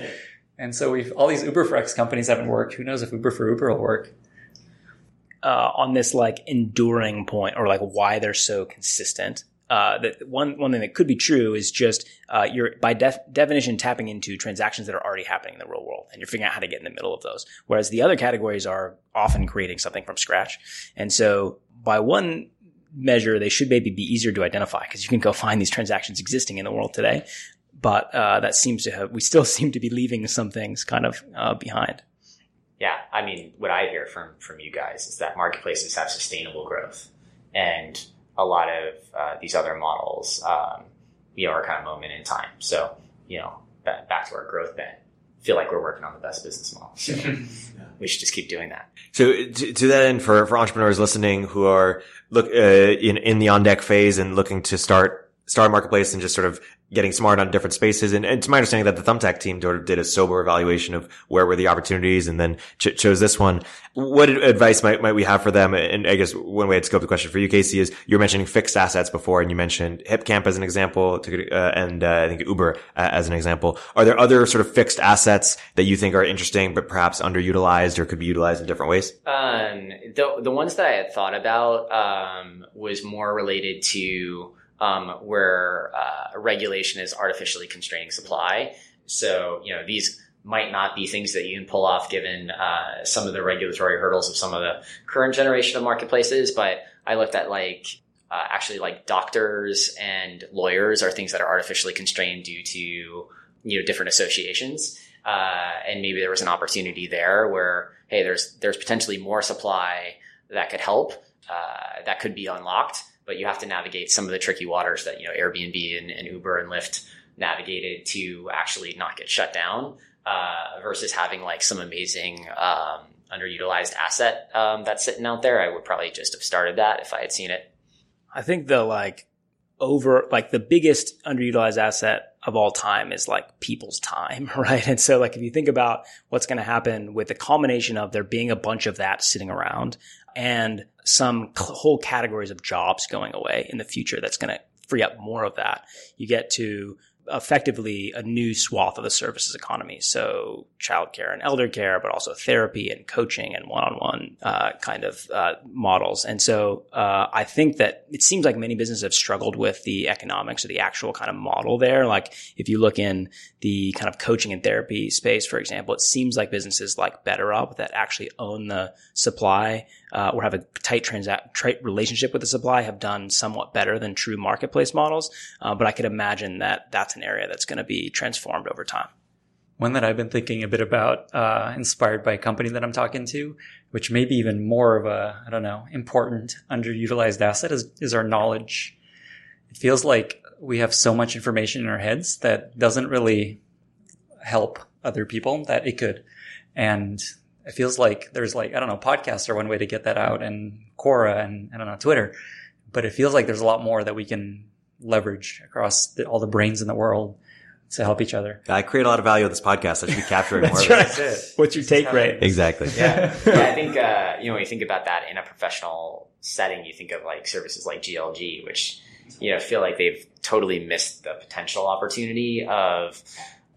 And so we've all these Uber for X companies haven't worked. Who knows if Uber for Uber will work? Uh, on this like enduring point or like why they're so consistent. Uh, that one one thing that could be true is just uh, you're by def- definition tapping into transactions that are already happening in the real world, and you're figuring out how to get in the middle of those. Whereas the other categories are often creating something from scratch, and so by one measure, they should maybe be easier to identify because you can go find these transactions existing in the world today. But uh, that seems to have we still seem to be leaving some things kind of uh, behind. Yeah, I mean, what I hear from from you guys is that marketplaces have sustainable growth, and a lot of uh, these other models, um, you know, are kind of moment in time. So, you know, back, back to our growth bent, feel like we're working on the best business model. So we should just keep doing that. So to, to that end, for, for entrepreneurs listening who are look, uh, in, in the on deck phase and looking to start, start a marketplace and just sort of getting smart on different spaces. And, and it's my understanding that the Thumbtack team did a sober evaluation of where were the opportunities and then ch- chose this one. What advice might, might we have for them? And I guess one way to scope the question for you, Casey, is you're mentioning fixed assets before and you mentioned HipCamp as an example uh, and uh, I think Uber uh, as an example. Are there other sort of fixed assets that you think are interesting, but perhaps underutilized or could be utilized in different ways? Um, the, the ones that I had thought about, um, was more related to, um, where uh, regulation is artificially constraining supply. So, you know, these might not be things that you can pull off given uh, some of the regulatory hurdles of some of the current generation of marketplaces. But I looked at like uh, actually like doctors and lawyers are things that are artificially constrained due to you know different associations. Uh, and maybe there was an opportunity there where hey, there's there's potentially more supply that could help uh, that could be unlocked but you have to navigate some of the tricky waters that you know Airbnb and, and Uber and Lyft navigated to actually not get shut down uh, versus having like some amazing um, underutilized asset um, that's sitting out there. I would probably just have started that if I had seen it. I think the like over like the biggest underutilized asset of all time is like people's time, right? And so like if you think about what's going to happen with the combination of there being a bunch of that sitting around and some whole categories of jobs going away in the future that's going to free up more of that. You get to effectively a new swath of the services economy. So childcare and elder care, but also therapy and coaching and one-on-one uh, kind of uh, models. And so uh, I think that it seems like many businesses have struggled with the economics or the actual kind of model there. Like if you look in the kind of coaching and therapy space, for example, it seems like businesses like BetterUp that actually own the supply uh, or have a tight transact tight relationship with the supply have done somewhat better than true marketplace models. Uh, but I could imagine that that's an area that's going to be transformed over time. One that I've been thinking a bit about, uh, inspired by a company that I'm talking to, which may be even more of a, I don't know, important underutilized asset is, is our knowledge. It feels like we have so much information in our heads that doesn't really help other people that it could. And it feels like there's like, I don't know, podcasts are one way to get that out and Quora and I don't know, Twitter, but it feels like there's a lot more that we can leverage across the, all the brains in the world to help each other. I create a lot of value with this podcast. I should be capturing more of right. it. What's your take rate? Exactly. Yeah. yeah. I think, uh, you know, when you think about that in a professional setting, you think of like services like GLG, which, you know, feel like they've totally missed the potential opportunity of,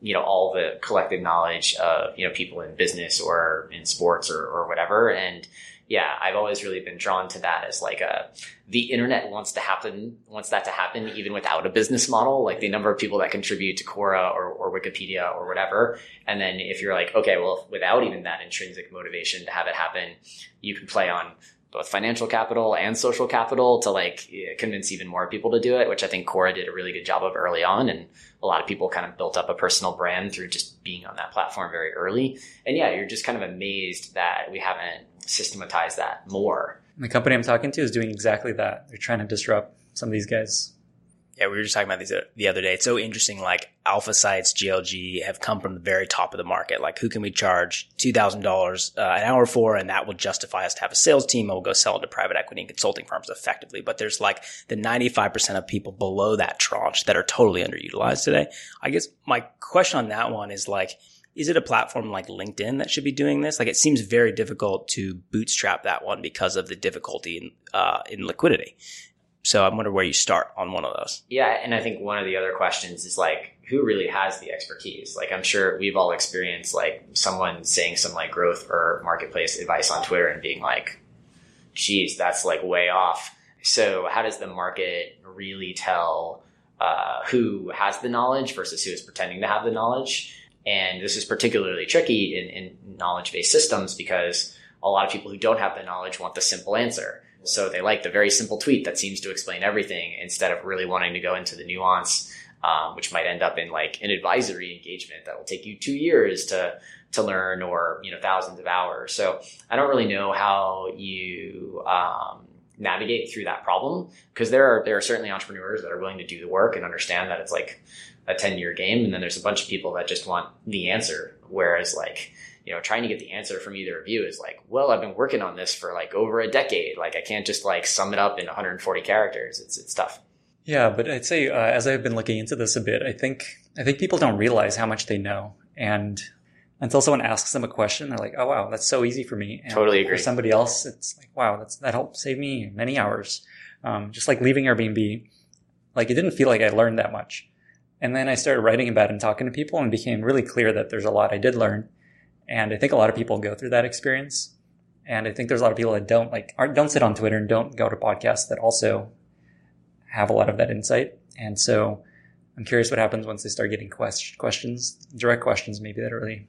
you know, all the collective knowledge of, you know, people in business or in sports or, or whatever. And, yeah, I've always really been drawn to that as like a, the internet wants to happen, wants that to happen even without a business model, like the number of people that contribute to Quora or, or Wikipedia or whatever. And then if you're like, okay, well, without even that intrinsic motivation to have it happen, you can play on both financial capital and social capital to like convince even more people to do it, which I think Quora did a really good job of early on. And a lot of people kind of built up a personal brand through just being on that platform very early. And yeah, you're just kind of amazed that we haven't systematized that more. the company I'm talking to is doing exactly that. They're trying to disrupt some of these guys. Yeah, we were just talking about these the other day. It's so interesting. Like AlphaSights, GLG have come from the very top of the market. Like who can we charge $2,000 uh, an hour for? And that will justify us to have a sales team and we'll go sell it to private equity and consulting firms effectively. But there's like the 95% of people below that tranche that are totally underutilized today. I guess my question on that one is like, is it a platform like LinkedIn that should be doing this? Like it seems very difficult to bootstrap that one because of the difficulty in, uh, in liquidity. So I wonder where you start on one of those. Yeah, and I think one of the other questions is like, who really has the expertise? Like, I'm sure we've all experienced like someone saying some like growth or marketplace advice on Twitter and being like, "Geez, that's like way off." So, how does the market really tell uh, who has the knowledge versus who is pretending to have the knowledge? And this is particularly tricky in, in knowledge based systems because a lot of people who don't have the knowledge want the simple answer. So they like the very simple tweet that seems to explain everything instead of really wanting to go into the nuance, um, which might end up in like an advisory engagement that will take you two years to to learn or you know thousands of hours. So I don't really know how you um, navigate through that problem because there are there are certainly entrepreneurs that are willing to do the work and understand that it's like a 10 year game and then there's a bunch of people that just want the answer whereas like you know, trying to get the answer from either of you is like, well, I've been working on this for like over a decade. Like I can't just like sum it up in 140 characters. It's, it's tough. Yeah, but I'd say uh, as I've been looking into this a bit, I think I think people don't realize how much they know, and until someone asks them a question, they're like, "Oh wow, that's so easy for me." And totally agree. For somebody else, it's like, "Wow, that's that helped save me many hours." Um, just like leaving Airbnb, like it didn't feel like I learned that much, and then I started writing about it and talking to people, and it became really clear that there's a lot I did learn, and I think a lot of people go through that experience. And I think there's a lot of people that don't like, don't sit on Twitter and don't go to podcasts that also have a lot of that insight. And so I'm curious what happens once they start getting quest- questions, direct questions, maybe that are really,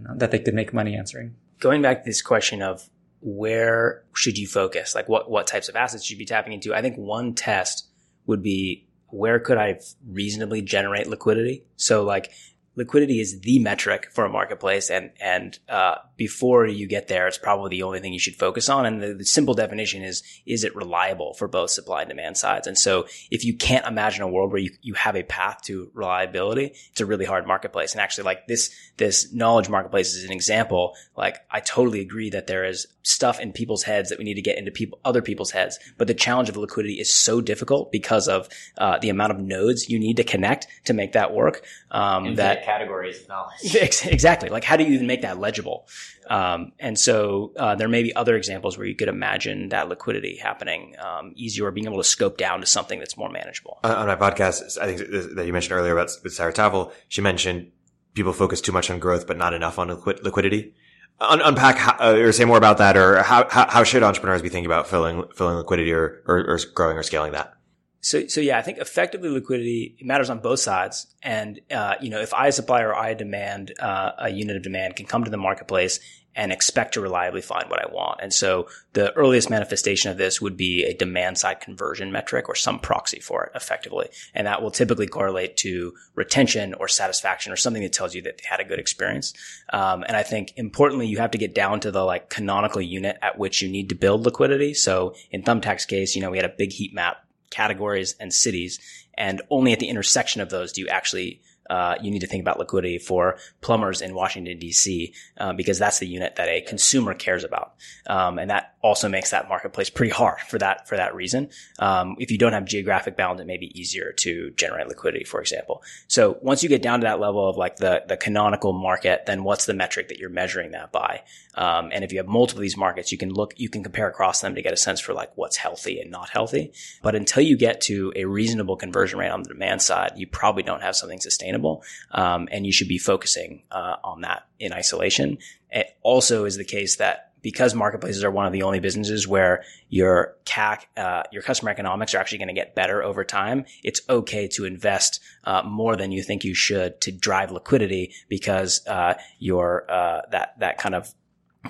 know, that they could make money answering. Going back to this question of where should you focus? Like what, what types of assets should you be tapping into? I think one test would be where could I reasonably generate liquidity? So like liquidity is the metric for a marketplace. And, and, uh, before you get there, it's probably the only thing you should focus on. And the, the, simple definition is, is it reliable for both supply and demand sides? And so if you can't imagine a world where you, you have a path to reliability, it's a really hard marketplace. And actually like this, this knowledge marketplace is an example. Like I totally agree that there is stuff in people's heads that we need to get into people, other people's heads. But the challenge of liquidity is so difficult because of, uh, the amount of nodes you need to connect to make that work. Um, that categories of knowledge. Exactly. Like how do you even make that legible? Um, and so uh, there may be other examples where you could imagine that liquidity happening um, easier or being able to scope down to something that's more manageable. Uh, on my podcast, I think that you mentioned earlier about with Sarah Tavel, she mentioned people focus too much on growth, but not enough on liquidity. Un- unpack how, uh, or say more about that, or how, how, how should entrepreneurs be thinking about filling filling liquidity or, or, or growing or scaling that? So, so yeah, I think effectively liquidity matters on both sides. And, uh, you know, if I, a supplier or I demand, uh, a unit of demand can come to the marketplace and expect to reliably find what I want. And so the earliest manifestation of this would be a demand side conversion metric or some proxy for it effectively. And that will typically correlate to retention or satisfaction or something that tells you that they had a good experience. Um, and I think importantly, you have to get down to the like canonical unit at which you need to build liquidity. So in Thumbtack's case, you know, we had a big heat map categories and cities. And only at the intersection of those do you actually uh, you need to think about liquidity for plumbers in Washington D.C. Uh, because that's the unit that a consumer cares about, um, and that also makes that marketplace pretty hard for that for that reason. Um, if you don't have geographic balance, it may be easier to generate liquidity, for example. So once you get down to that level of like the the canonical market, then what's the metric that you're measuring that by? Um, and if you have multiple of these markets, you can look, you can compare across them to get a sense for like what's healthy and not healthy. But until you get to a reasonable conversion rate on the demand side, you probably don't have something sustainable. Um, and you should be focusing uh, on that in isolation. It also is the case that because marketplaces are one of the only businesses where your CAC, uh, your customer economics are actually going to get better over time, it's okay to invest uh, more than you think you should to drive liquidity because uh, your uh, that that kind of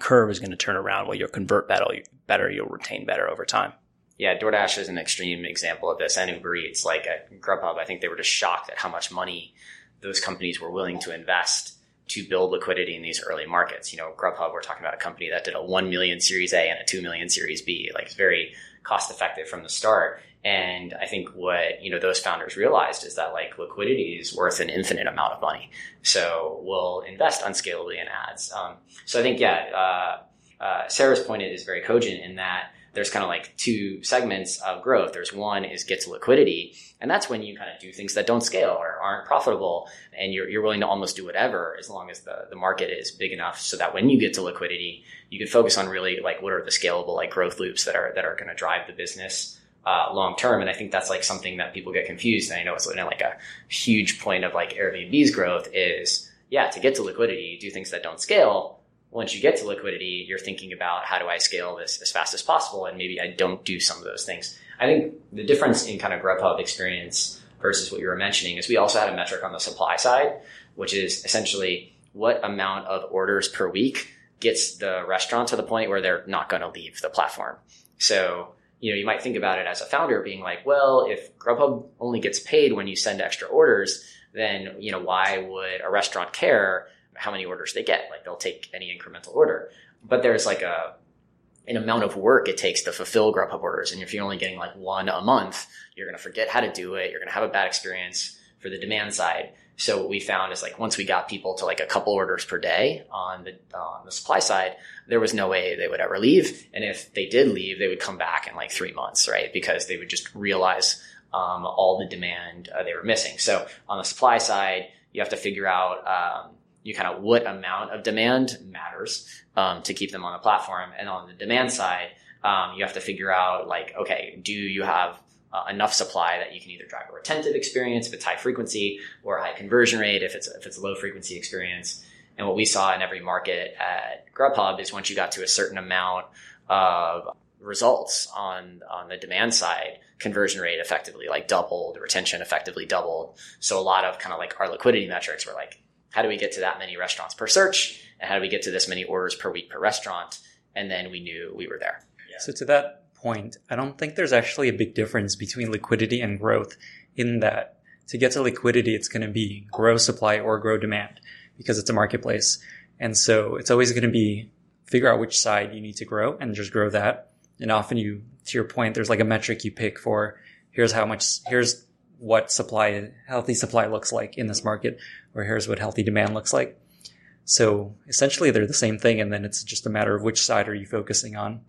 curve is going to turn around. Well, you'll convert better, better, you'll retain better over time. Yeah, DoorDash is an extreme example of this, and Uber Eats, like at Grubhub, I think they were just shocked at how much money those companies were willing to invest to build liquidity in these early markets. You know, Grubhub, we're talking about a company that did a 1 million Series A and a 2 million Series B. Like it's very cost effective from the start. And I think what, you know, those founders realized is that like liquidity is worth an infinite amount of money. So we'll invest unscalably in ads. Um, so I think, yeah, uh, uh, Sarah's point is very cogent in that there's kind of like two segments of growth. There's one is get to liquidity. And that's when you kind of do things that don't scale or aren't profitable. And you're, you're willing to almost do whatever as long as the, the market is big enough so that when you get to liquidity, you can focus on really like what are the scalable like growth loops that are, that are going to drive the business. Uh, long term. And I think that's like something that people get confused. And I know it's like a huge point of like Airbnb's growth is, yeah, to get to liquidity, do things that don't scale once you get to liquidity, you're thinking about how do I scale this as fast as possible? And maybe I don't do some of those things. I think the difference in kind of Grubhub experience versus what you were mentioning is we also had a metric on the supply side, which is essentially what amount of orders per week gets the restaurant to the point where they're not going to leave the platform. So, you know, you might think about it as a founder being like, well, if Grubhub only gets paid when you send extra orders, then, you know, why would a restaurant care how many orders they get. Like they'll take any incremental order, but there's like a an amount of work it takes to fulfill Grubhub orders. And if you're only getting like one a month, you're going to forget how to do it. You're going to have a bad experience for the demand side. So what we found is like once we got people to like a couple orders per day on the on the supply side, there was no way they would ever leave. And if they did leave, they would come back in like three months, right? Because they would just realize um, all the demand uh, they were missing. So on the supply side, you have to figure out um, you kind of what amount of demand matters um, to keep them on the platform. And on the demand side, um, you have to figure out like, okay, do you have uh, enough supply that you can either drive a retentive experience if it's high frequency or a high conversion rate if it's if it's a low frequency experience. And what we saw in every market at Grubhub is once you got to a certain amount of results on on the demand side, conversion rate effectively like doubled, retention effectively doubled. So a lot of kind of like our liquidity metrics were like how do we get to that many restaurants per search? And how do we get to this many orders per week per restaurant? And then we knew we were there. Yeah. So to that point, I don't think there's actually a big difference between liquidity and growth in that to get to liquidity, it's going to be grow supply or grow demand because it's a marketplace. And so it's always going to be figure out which side you need to grow and just grow that. And often you, to your point, there's like a metric you pick for here's how much, here's what supply, healthy supply looks like in this market, or here's what healthy demand looks like. So essentially they're the same thing. And then it's just a matter of which side are you focusing on?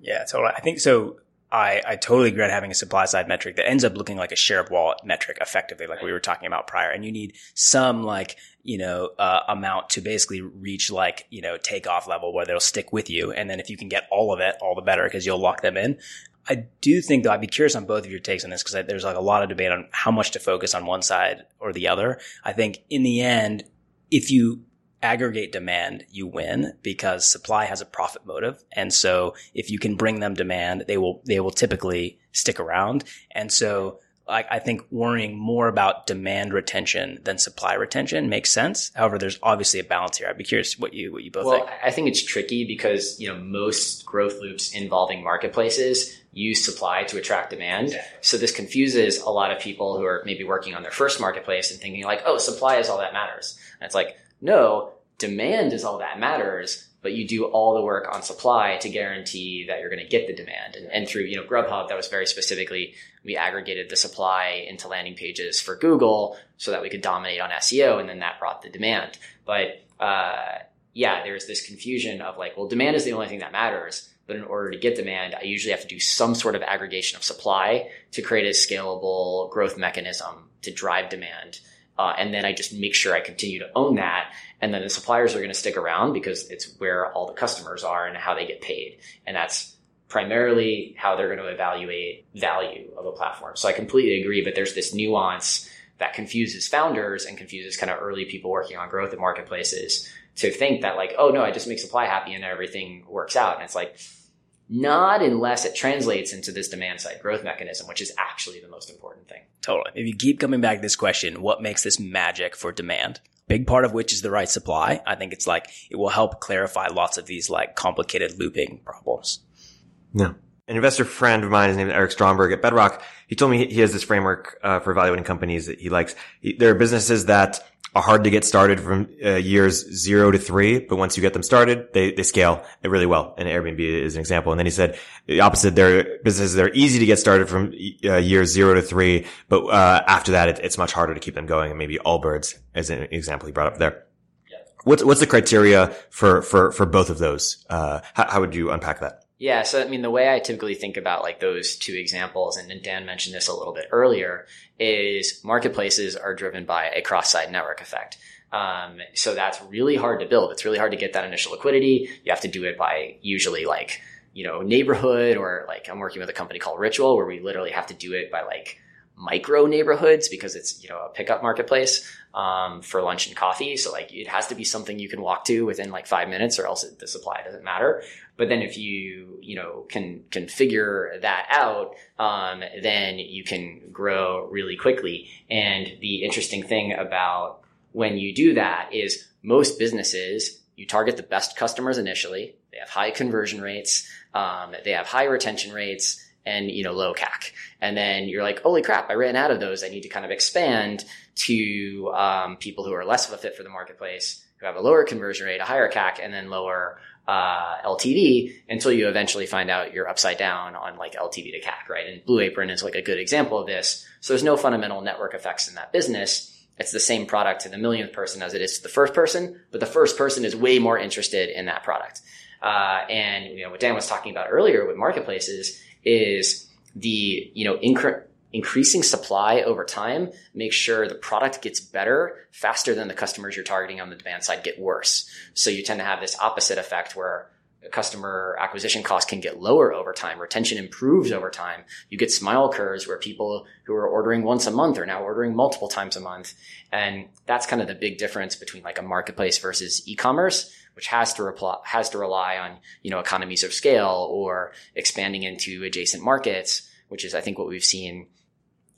Yeah, totally. I think so. I, I totally agree on having a supply side metric that ends up looking like a share of wallet metric effectively, like we were talking about prior. And you need some like, you know, uh, amount to basically reach like, you know, takeoff level where they'll stick with you. And then if you can get all of it, all the better because you'll lock them in. I do think though, I'd be curious on both of your takes on this because there's like a lot of debate on how much to focus on one side or the other. I think in the end, if you aggregate demand, you win because supply has a profit motive. And so if you can bring them demand, they will, they will typically stick around. And so I, I think worrying more about demand retention than supply retention makes sense. However, there's obviously a balance here. I'd be curious what you what you both well, think. I think it's tricky because you know most growth loops involving marketplaces use supply to attract demand. So this confuses a lot of people who are maybe working on their first marketplace and thinking like, oh, supply is all that matters. And it's like, no, demand is all that matters but you do all the work on supply to guarantee that you're going to get the demand. And, and, through, you know, Grubhub, that was very specifically, we aggregated the supply into landing pages for Google so that we could dominate on SEO. And then that brought the demand. But, uh, yeah, there's this confusion of like, well, demand is the only thing that matters. But in order to get demand, I usually have to do some sort of aggregation of supply to create a scalable growth mechanism to drive demand. Uh, and then I just make sure I continue to own that. And then the suppliers are going to stick around because it's where all the customers are and how they get paid. And that's primarily how they're going to evaluate value of a platform. So I completely agree, but there's this nuance that confuses founders and confuses kind of early people working on growth at marketplaces to think that like, oh no, I just make supply happy and everything works out. And it's like, not unless it translates into this demand side growth mechanism, which is actually the most important thing. Totally. If you keep coming back to this question, what makes this magic for demand? Big part of which is the right supply. I think it's like it will help clarify lots of these like complicated looping problems. Yeah. An investor friend of mine, his name is Eric Stromberg at Bedrock. He told me he has this framework uh, for evaluating companies that he likes. He, there are businesses that are hard to get started from uh, years zero to three, but once you get them started, they, they scale really well. And Airbnb is an example. And then he said the opposite, they're businesses that are easy to get started from uh, years zero to three, but, uh, after that, it, it's much harder to keep them going. And maybe Allbirds as an example he brought up there. What's, what's the criteria for, for, for both of those? Uh, how, how would you unpack that? Yeah, so I mean, the way I typically think about like those two examples, and Dan mentioned this a little bit earlier, is marketplaces are driven by a cross-site network effect. Um, so that's really hard to build. It's really hard to get that initial liquidity. You have to do it by usually like, you know, neighborhood or like I'm working with a company called Ritual where we literally have to do it by like micro neighborhoods because it's, you know, a pickup marketplace, um, for lunch and coffee. So like it has to be something you can walk to within like five minutes or else it, the supply doesn't matter. But then if you, you know, can, can figure that out, um, then you can grow really quickly. And the interesting thing about when you do that is most businesses, you target the best customers initially. They have high conversion rates. Um, they have high retention rates and, you know, low CAC. And then you're like, holy crap, I ran out of those. I need to kind of expand to, um, people who are less of a fit for the marketplace, who have a lower conversion rate, a higher CAC, and then lower, uh, LTV until you eventually find out you're upside down on like LTV to CAC, right? And Blue Apron is like a good example of this. So there's no fundamental network effects in that business. It's the same product to the millionth person as it is to the first person, but the first person is way more interested in that product. Uh, and you know what Dan was talking about earlier with marketplaces is the you know incre- increasing supply over time makes sure the product gets better faster than the customers you're targeting on the demand side get worse. So you tend to have this opposite effect where customer acquisition costs can get lower over time. Retention improves over time. You get smile curves where people who are ordering once a month are now ordering multiple times a month. And that's kind of the big difference between like a marketplace versus e-commerce, which has to reply, has to rely on, you know, economies of scale or expanding into adjacent markets, which is, I think, what we've seen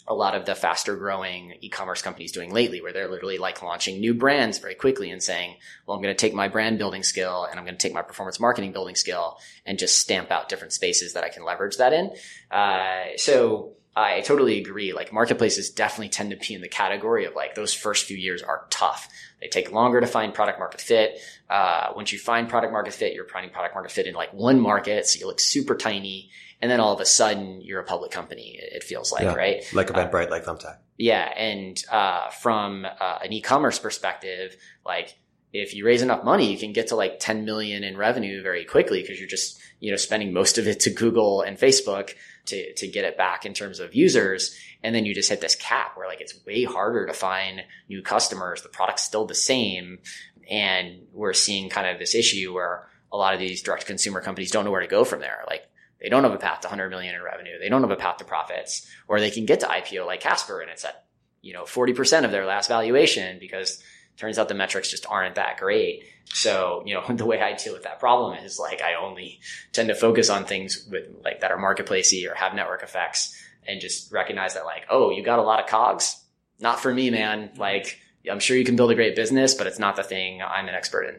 a lot of the faster growing e-commerce companies doing lately where they're literally like launching new brands very quickly and saying, well, I'm going to take my brand building skill and I'm going to take my performance marketing building skill and just stamp out different spaces that I can leverage that in. Uh, so I totally agree. Like marketplaces definitely tend to be in the category of like those first few years are tough. They take longer to find product market fit. Uh, once you find product market fit, you're finding product market fit in like one market. So you look super tiny and then all of a sudden you're a public company. It feels like, Yeah. right? Like Uh, Eventbrite, like Thumbtack. yeah, and uh, from uh, an e-commerce perspective, like if you raise enough money, you can get to like 10 million in revenue very quickly because you're just you know spending most of it to Google and Facebook to to get it back in terms of users, and then you just hit this cap where like it's way harder to find new customers. The product's still the same, and we're seeing kind of this issue where a lot of these direct consumer companies don't know where to go from there. Like they don't have a path to 100 million in revenue. They don't have a path to profits, or they can get to IPO like Casper and it's at, you know, 40% of their last valuation because turns out the metrics just aren't that great. So, you know, the way I deal with that problem is like I only tend to focus on things with like that are marketplacey or have network effects and just recognize that like, oh, you got a lot of cogs? Not for me, man. Like, I'm sure you can build a great business, but it's not the thing I'm an expert in.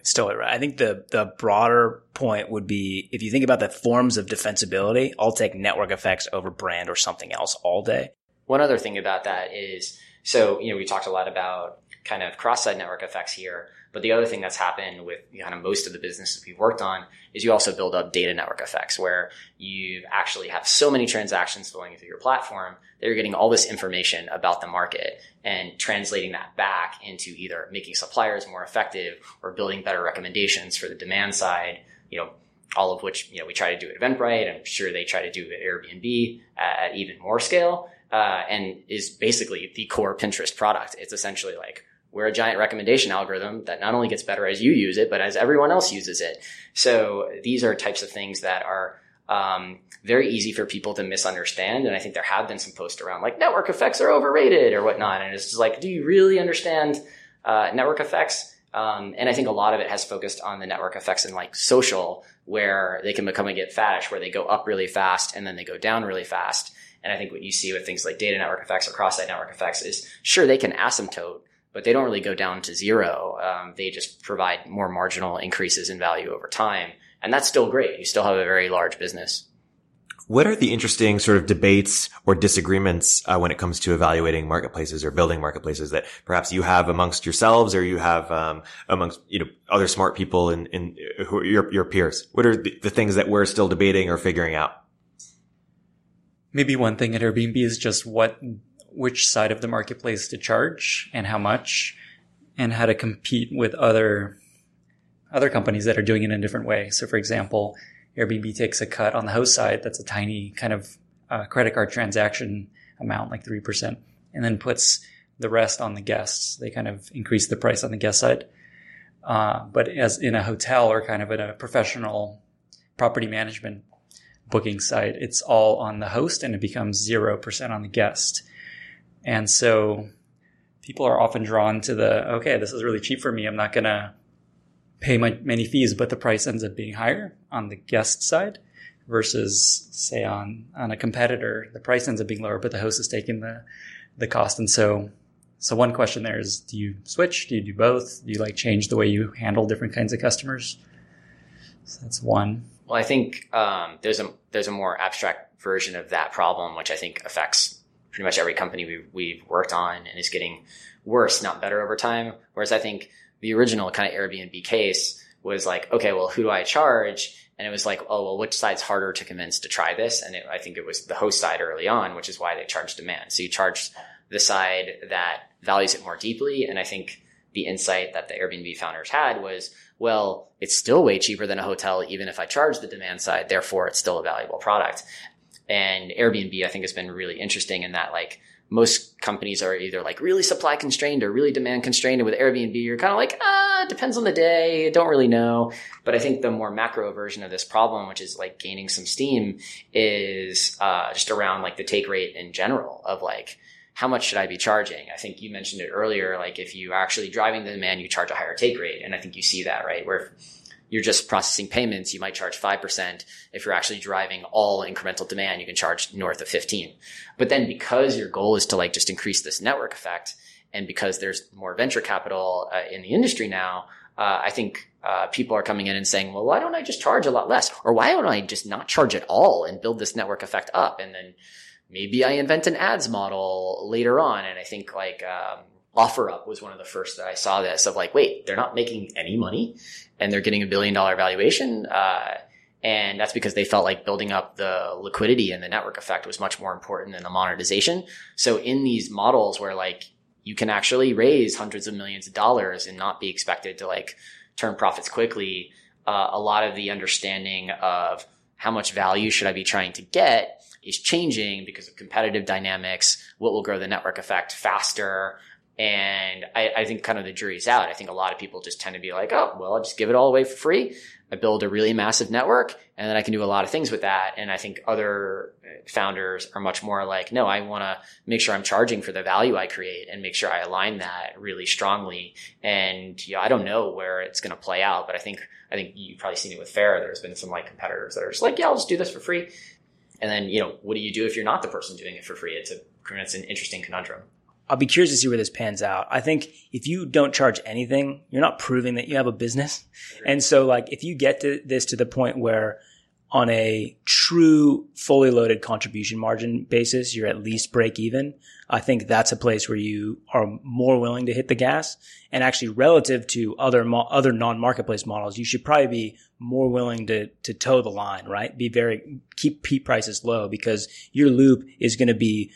It's totally right. I think the the broader point would be if you think about the forms of defensibility, I'll take network effects over brand or something else all day. One other thing about that is, so, you know, we talked a lot about kind of cross-site network effects here, but the other thing that's happened with kind of most of the businesses we've worked on is you also build up data network effects where you actually have so many transactions flowing through your platform that you're getting all this information about the market and translating that back into either making suppliers more effective or building better recommendations for the demand side, you know, all of which, you know, we try to do at Eventbrite. I'm sure they try to do at Airbnb at even more scale. Uh, and is basically the core Pinterest product. It's essentially like we're a giant recommendation algorithm that not only gets better as you use it, but as everyone else uses it. So these are types of things that are um, very easy for people to misunderstand. And I think there have been some posts around like network effects are overrated or whatnot. And it's just like, do you really understand uh, network effects? Um, and I think a lot of it has focused on the network effects in like social, where they can become a get fatish, where they go up really fast and then they go down really fast. And I think what you see with things like data network effects or cross-site network effects is sure they can asymptote, but they don't really go down to zero. Um, they just provide more marginal increases in value over time. And that's still great. You still have a very large business. What are the interesting sort of debates or disagreements uh, when it comes to evaluating marketplaces or building marketplaces that perhaps you have amongst yourselves or you have um, amongst you know other smart people in, in who are your your peers? What are the, the things that we're still debating or figuring out? Maybe one thing at Airbnb is just what which side of the marketplace to charge and how much, and how to compete with other other companies that are doing it in a different way. So, for example Airbnb takes a cut on the host side. That's a tiny kind of uh, credit card transaction amount, like 3%, and then puts the rest on the guests. They kind of increase the price on the guest side. Uh, but as in a hotel or kind of in a professional property management booking site, it's all on the host and it becomes 0% on the guest. And so people are often drawn to the, okay, this is really cheap for me. I'm not going to pay my, many fees, but the price ends up being higher on the guest side versus say on, on a competitor, the price ends up being lower, but the host is taking the, the cost. And so, so one question there is, do you switch? Do you do both? Do you like change the way you handle different kinds of customers? So that's one. Well, I think um, there's a there's a more abstract version of that problem, which I think affects pretty much every company we've, we've worked on and is getting worse, not better over time. Whereas I think the original kind of Airbnb case was like, okay, well, who do I charge? And it was like, oh, well, which side's harder to convince to try this? And it, I think it was the host side early on, which is why they charged demand. So you charge the side that values it more deeply. And I think the insight that the Airbnb founders had was, well, it's still way cheaper than a hotel, even if I charge the demand side. Therefore, it's still a valuable product. And Airbnb, I think, has been really interesting in that, like, most companies are either like really supply constrained or really demand constrained. And with Airbnb, you're kind of like, ah, depends on the day. Don't really know. But I think the more macro version of this problem, which is like gaining some steam, is uh, just around like the take rate in general of like, how much should I be charging? I think you mentioned it earlier. Like if you are actually driving the demand, you charge a higher take rate. And I think you see that, right? Where you're just processing payments, you might charge 5%. If you're actually driving all incremental demand, you can charge north of 15. But then because your goal is to like just increase this network effect and because there's more venture capital uh, in the industry now, uh, I think uh, people are coming in and saying, well, why don't I just charge a lot less? Or why don't I just not charge at all and build this network effect up? And then maybe I invent an ads model later on. And I think like, um, OfferUp was one of the first that I saw this of like, wait, they're not making any money and they're getting a billion dollar valuation. Uh, and that's because they felt like building up the liquidity and the network effect was much more important than the monetization. So in these models where like you can actually raise hundreds of millions of dollars and not be expected to like turn profits quickly, uh, a lot of the understanding of how much value should I be trying to get is changing because of competitive dynamics. What will grow the network effect faster? And I, I, think kind of the jury's out. I think a lot of people just tend to be like, oh, well, I'll just give it all away for free. I build a really massive network and then I can do a lot of things with that. And I think other founders are much more like, no, I want to make sure I'm charging for the value I create and make sure I align that really strongly. And you know, I don't know where it's going to play out, but I think, I think you've probably seen it with Faire. There's been some like competitors that are just like, yeah, I'll just do this for free. And then, you know, what do you do if you're not the person doing it for free? It's a, it's an interesting conundrum. I'll be curious to see where this pans out. I think if you don't charge anything, you're not proving that you have a business. And so like if you get to this to the point where on a true fully loaded contribution margin basis, you're at least break even. I think that's a place where you are more willing to hit the gas and actually relative to other, mo- other non-marketplace models, you should probably be more willing to, to toe the line, right? Be very, keep P prices low because your loop is going to be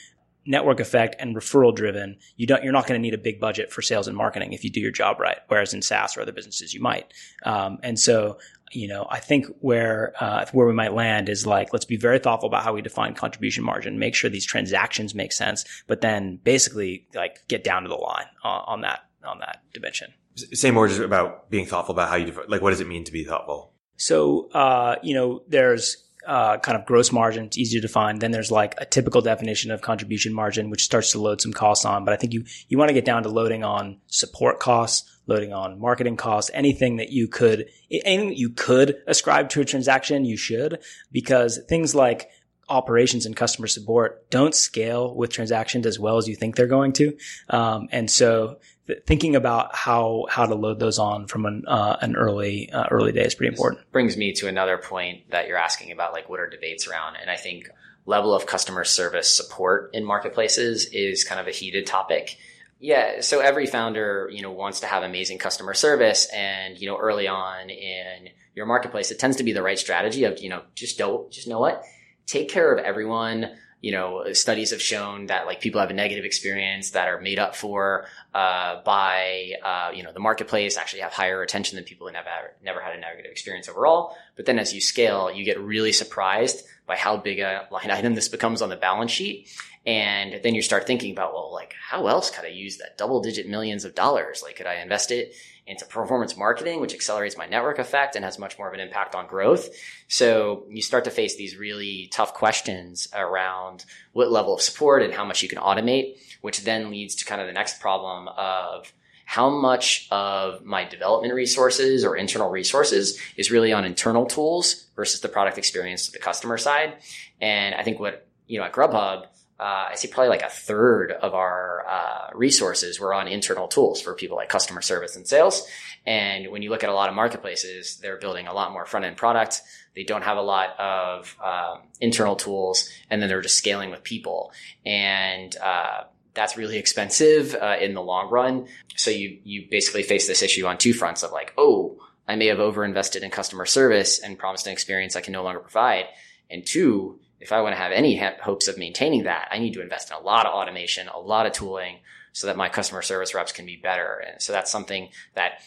network effect and referral driven, you don't, you're not going to need a big budget for sales and marketing if you do your job right. Whereas in SaaS or other businesses, you might. Um, and so, you know, I think where, uh, where we might land is like, let's be very thoughtful about how we define contribution margin, make sure these transactions make sense, but then basically like get down to the line on, on that, on that dimension. Say more just about being thoughtful about how you, define, like, what does it mean to be thoughtful? So, uh, you know, there's uh, kind of gross margin. It's easy to define. Then there's like a typical definition of contribution margin, which starts to load some costs on. But I think you, you want to get down to loading on support costs, loading on marketing costs, anything that you could, anything that you could ascribe to a transaction, you should, because things like operations and customer support don't scale with transactions as well as you think they're going to. Um, and so th- thinking about how, how to load those on from an, uh, an early, uh, early day is pretty important. This brings me to another point that you're asking about, like what are debates around? And I think level of customer service support in marketplaces is kind of a heated topic. Yeah. So every founder, you know, wants to have amazing customer service. And, you know, early on in your marketplace, it tends to be the right strategy of, you know, just don't, just know what? take care of everyone. You know, studies have shown that like people have a negative experience that are made up for uh, by uh, you know the marketplace. Actually, have higher retention than people who never never had a negative experience overall. But then as you scale, you get really surprised by how big a line item this becomes on the balance sheet. And then you start thinking about, well, like, how else could I use that double digit millions of dollars? Like, could I invest it into performance marketing, which accelerates my network effect and has much more of an impact on growth. So you start to face these really tough questions around what level of support and how much you can automate, which then leads to kind of the next problem of how much of my development resources or internal resources is really on internal tools versus the product experience to the customer side. And I think what, you know, at Grubhub, uh, I see probably like a third of our uh, resources were on internal tools for people like customer service and sales. And when you look at a lot of marketplaces, they're building a lot more front end product. They don't have a lot of um, internal tools, and then they're just scaling with people. And uh, that's really expensive uh, in the long run. So you you basically face this issue on two fronts of like, oh, I may have overinvested in customer service and promised an experience I can no longer provide. And two, if I want to have any hopes of maintaining that, I need to invest in a lot of automation, a lot of tooling so that my customer service reps can be better. And so that's something that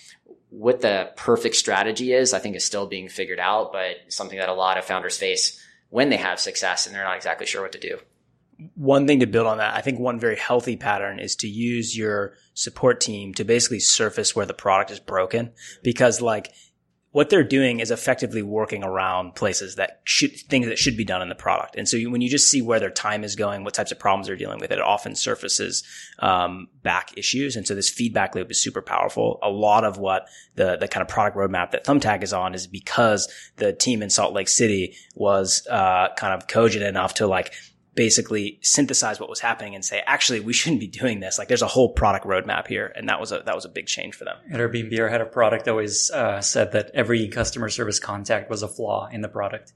what the perfect strategy is, I think is still being figured out, but something that a lot of founders face when they have success and they're not exactly sure what to do. One thing to build on that, I think one very healthy pattern is to use your support team to basically surface where the product is broken because like what they're doing is effectively working around places that should things that should be done in the product. And so you, when you just see where their time is going, what types of problems they're dealing with, it often surfaces um, back issues. And so this feedback loop is super powerful. A lot of what the the kind of product roadmap that Thumbtack is on is because the team in Salt Lake City was uh, kind of cogent enough to like basically synthesize what was happening and say, actually, we shouldn't be doing this. Like, there's a whole product roadmap here, and that was a that was a big change for them. At Airbnb, our head of product always uh, said that every customer service contact was a flaw in the product,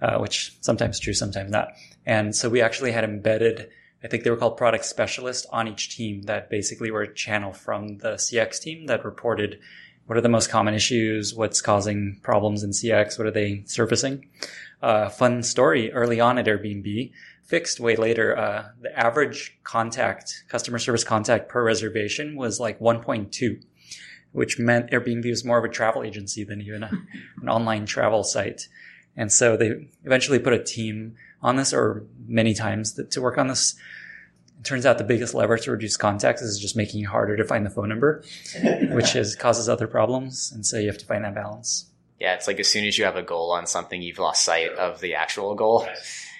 uh, which sometimes true, sometimes not. And so we actually had embedded. I think they were called product specialists on each team that basically were a channel from the CX team that reported what are the most common issues, what's causing problems in CX, what are they surfacing. Uh, fun story early on at Airbnb fixed way later. Uh, the average contact, customer service contact per reservation was like 1.2, which meant Airbnb was more of a travel agency than even a, an online travel site. And so they eventually put a team on this or many times to, to work on this. It turns out the biggest lever to reduce contacts is just making it harder to find the phone number, which is, causes other problems. And so you have to find that balance. Yeah, it's like as soon as you have a goal on something, you've lost sight of the actual goal.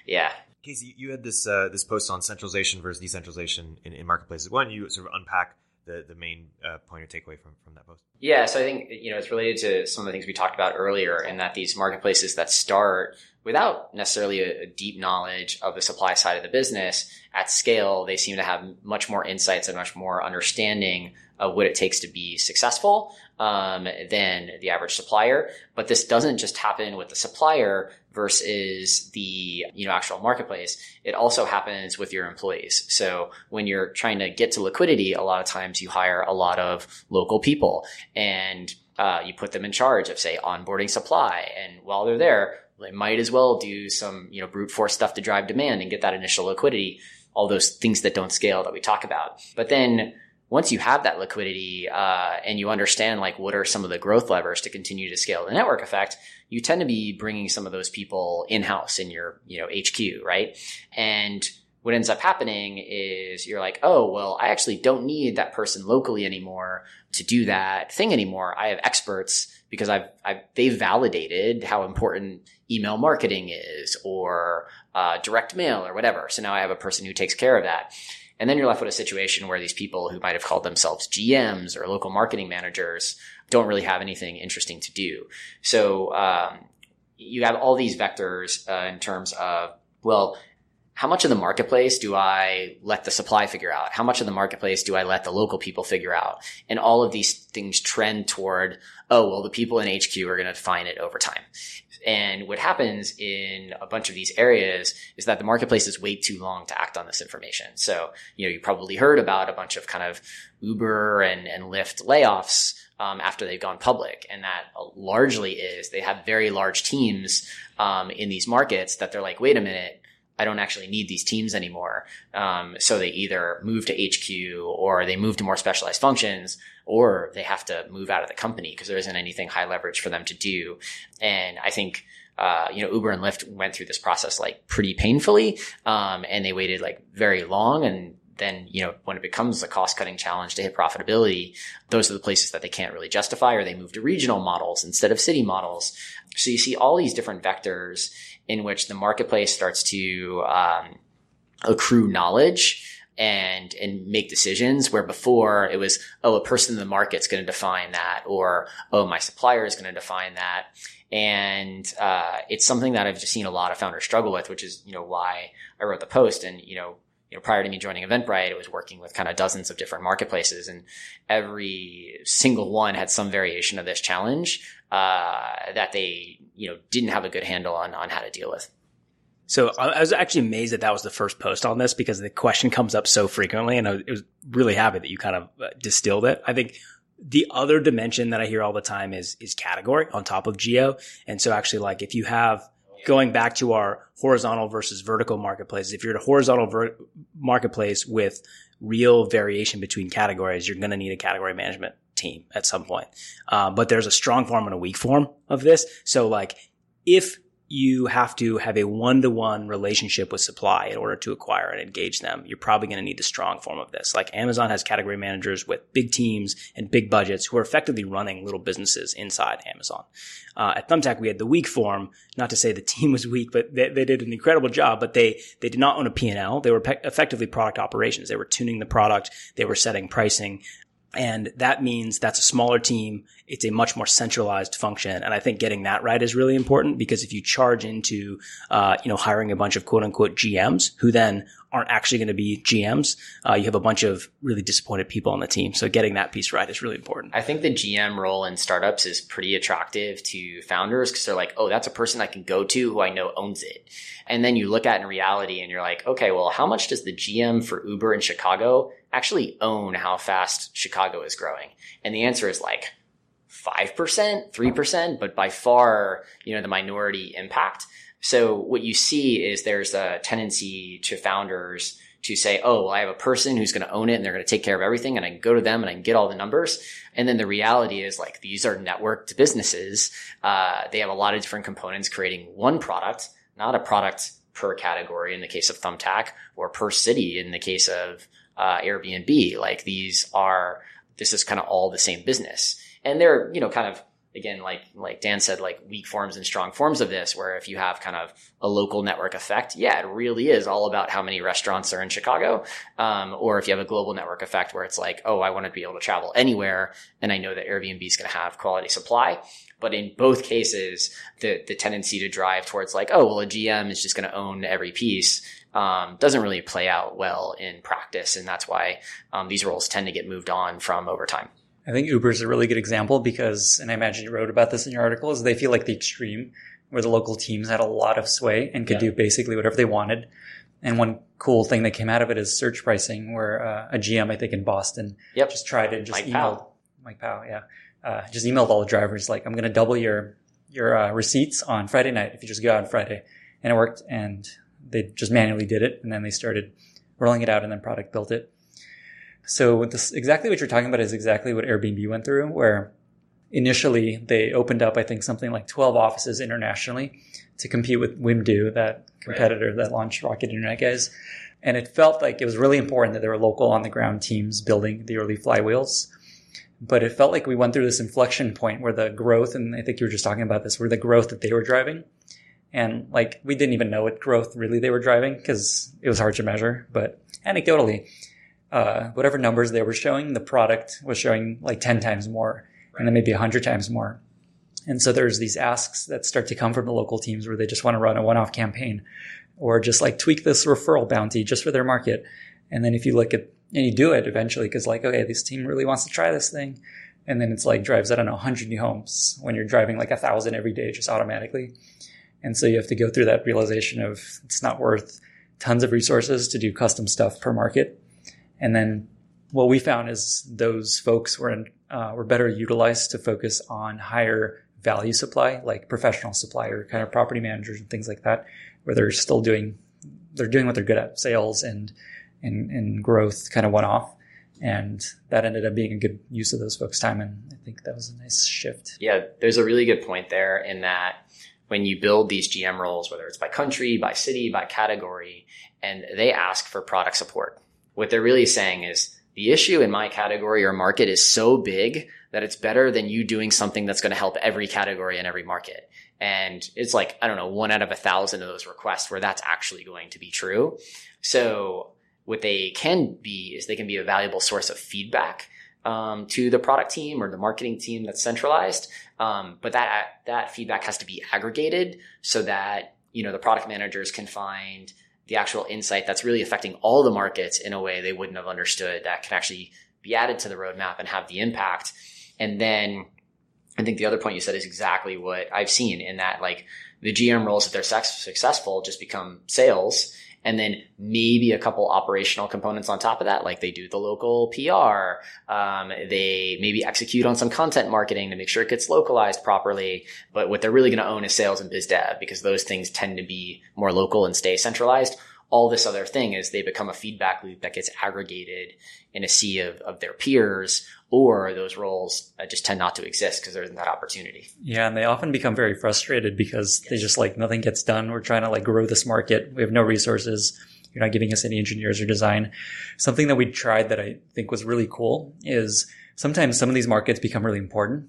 Yeah. Casey, you had this uh, this post on centralization versus decentralization in, in marketplaces. One, you sort of unpack the the main uh, point or takeaway from from that post. Yeah, so I think you know it's related to some of the things we talked about earlier, in that these marketplaces that start without necessarily a, a, deep knowledge of the supply side of the business at scale, they seem to have much more insights and much more understanding of what it takes to be successful um, than the average supplier. But this doesn't just happen with the supplier versus the you know actual marketplace. It also happens with your employees. So when you're trying to get to liquidity, a lot of times you hire a lot of local people and uh, you put them in charge of say onboarding supply. And while they're there, they might as well do some you know brute force stuff to drive demand and get that initial liquidity. All those things that don't scale that we talk about. But then once you have that liquidity uh, and you understand like what are some of the growth levers to continue to scale the network effect you tend to be bringing some of those people in house in your you know hq right? And what ends up happening is you're like oh well i actually don't need that person locally anymore to do that thing anymore. I have experts because I've, I've they've validated how important email marketing is or uh, direct mail or whatever. So now i have a person who takes care of that. And then you're left with a situation where these people who might have called themselves GMs or local marketing managers don't really have anything interesting to do. So um, you have all these vectors uh, in terms of well, how much of the marketplace do I let the supply figure out? How much of the marketplace do I let the local people figure out? And all of these things trend toward, oh, well, the people in HQ are going to define it over time. And what happens in a bunch of these areas is that the marketplaces wait too long to act on this information. So, you know, you probably heard about a bunch of kind of Uber and, and Lyft layoffs um, after they've gone public. And that largely is they have very large teams um, in these markets that they're like, wait a minute, I don't actually need these teams anymore. Um, so they either move to HQ or they move to more specialized functions or they have to move out of the company because there isn't anything high leverage for them to do. And I think, uh, you know, Uber and Lyft went through this process like pretty painfully. Um, and they waited like very long and then, you know, when it becomes a cost cutting challenge to hit profitability, those are the places that they can't really justify or they move to regional models instead of city models. So you see all these different vectors in which the marketplace starts to um, accrue knowledge and and make decisions where before it was oh a person in the market's going to define that or oh my supplier is going to define that. And uh, it's something that I've just seen a lot of founders struggle with, which is you know why I wrote the post and you know you know, prior to me joining Eventbrite, it was working with kind of dozens of different marketplaces, and every single one had some variation of this challenge uh, that they, you know, didn't have a good handle on on how to deal with. So I was actually amazed that that was the first post on this because the question comes up so frequently, and I was really happy that you kind of uh, distilled it. I think the other dimension that I hear all the time is is category on top of geo, and so actually, like if you have going back to our horizontal versus vertical marketplaces, if you're in a horizontal ver- marketplace with real variation between categories, you're going to need a category management team at some point. Uh, but there's a strong form and a weak form of this. So like if you have to have a one-to-one relationship with supply in order to acquire and engage them. You're probably going to need the strong form of this. Like Amazon has category managers with big teams and big budgets who are effectively running little businesses inside Amazon. Uh, at Thumbtack, we had the weak form. Not to say the team was weak, but they, they did an incredible job. But they they did not own a P&L. They were pe- effectively product operations. They were tuning the product. They were setting pricing. And that means that's a smaller team. It's a much more centralized function. And I think getting that right is really important because if you charge into, uh, you know, hiring a bunch of quote unquote GMs who then aren't actually going to be GMs, uh, you have a bunch of really disappointed people on the team. So getting that piece right is really important. I think the GM role in startups is pretty attractive to founders because they're like, oh, that's a person I can go to who I know owns it. And then you look at in reality and you're like, okay, well, how much does the GM for Uber in Chicago actually own how fast Chicago is growing? And the answer is like 5%, 3%, but by far, you know, the minority impact. So what you see is there's a tendency to founders to say, oh, well, I have a person who's going to own it and they're going to take care of everything and I can go to them and I can get all the numbers. And then the reality is like these are networked businesses. Uh, they have a lot of different components creating one product, not a product per category in the case of Thumbtack or per city in the case of uh, Airbnb. Like these are, this is kind of all the same business. And they're, you know, kind of again, like like Dan said, like weak forms and strong forms of this, where if you have kind of a local network effect, yeah, it really is all about how many restaurants are in Chicago. Um, or if you have a global network effect where it's like, oh, I want to be able to travel anywhere, and I know that Airbnb is going to have quality supply. But in both cases, the the tendency to drive towards like, oh, well, a GM is just going to own every piece um, doesn't really play out well in practice, and that's why um, these roles tend to get moved on from over time. I think Uber is a really good example because, and I imagine you wrote about this in your article, is they feel like the extreme where the local teams had a lot of sway and could yeah. do basically whatever they wanted. And one cool thing that came out of it is surge pricing, where uh, a GM, I think in Boston, yep. just tried to just Mike emailed Pao. Mike Pao, yeah, uh, just emailed all the drivers like, I'm going to double your your uh, receipts on Friday night if you just go out on Friday, and it worked. And they just manually did it, and then they started rolling it out, and then product built it. So this, exactly what you're talking about is exactly what Airbnb went through, where initially they opened up, I think, something like 12 offices internationally to compete with Wimdu, that competitor right. that launched Rocket Internet guys. And it felt like it was really important that there were local on the ground teams building the early flywheels. But it felt like we went through this inflection point where the growth, and I think you were just talking about this, where the growth that they were driving. And like, we didn't even know what growth really they were driving because it was hard to measure. But anecdotally, uh, whatever numbers they were showing, the product was showing like 10 times more right. and then maybe 100 times more. And so there's these asks that start to come from the local teams where they just want to run a one-off campaign or just like tweak this referral bounty just for their market. And then if you look at, and you do it eventually because like, okay, this team really wants to try this thing. And then it's like drives, I don't know, 100 new homes when you're driving like a thousand every day just automatically. And so you have to go through that realization of it's not worth tons of resources to do custom stuff per market. And then what we found is those folks were in, uh, were better utilized to focus on higher value supply, like professional supplier kind of property managers and things like that, where they're still doing they're doing what they're good at, sales and and, and growth, kind of one off. And that ended up being a good use of those folks' time, and I think that was a nice shift. Yeah, there's a really good point there in that when you build these GM roles, whether it's by country, by city, by category, and they ask for product support, what they're really saying is the issue in my category or market is so big that it's better than you doing something that's going to help every category in every market. And it's like, I don't know, one out of a thousand of those requests where that's actually going to be true. So what they can be is they can be a valuable source of feedback um, to the product team or the marketing team that's centralized. Um, but that that feedback has to be aggregated so that you know the product managers can find the actual insight that's really affecting all the markets in a way they wouldn't have understood that can actually be added to the roadmap and have the impact. And then I think the other point you said is exactly what I've seen in that like the GM roles, if they're successful, just become sales. And then maybe a couple operational components on top of that, like they do the local PR. Um, they maybe execute on some content marketing to make sure it gets localized properly. But what they're really going to own is sales and biz dev because those things tend to be more local and stay centralized all this other thing is they become a feedback loop that gets aggregated in a sea of, of their peers or those roles uh, just tend not to exist because there isn't that opportunity. Yeah. And they often become very frustrated because yes. they just like nothing gets done. We're trying to like grow this market. We have no resources. You're not giving us any engineers or design. Something that we tried that I think was really cool is sometimes some of these markets become really important.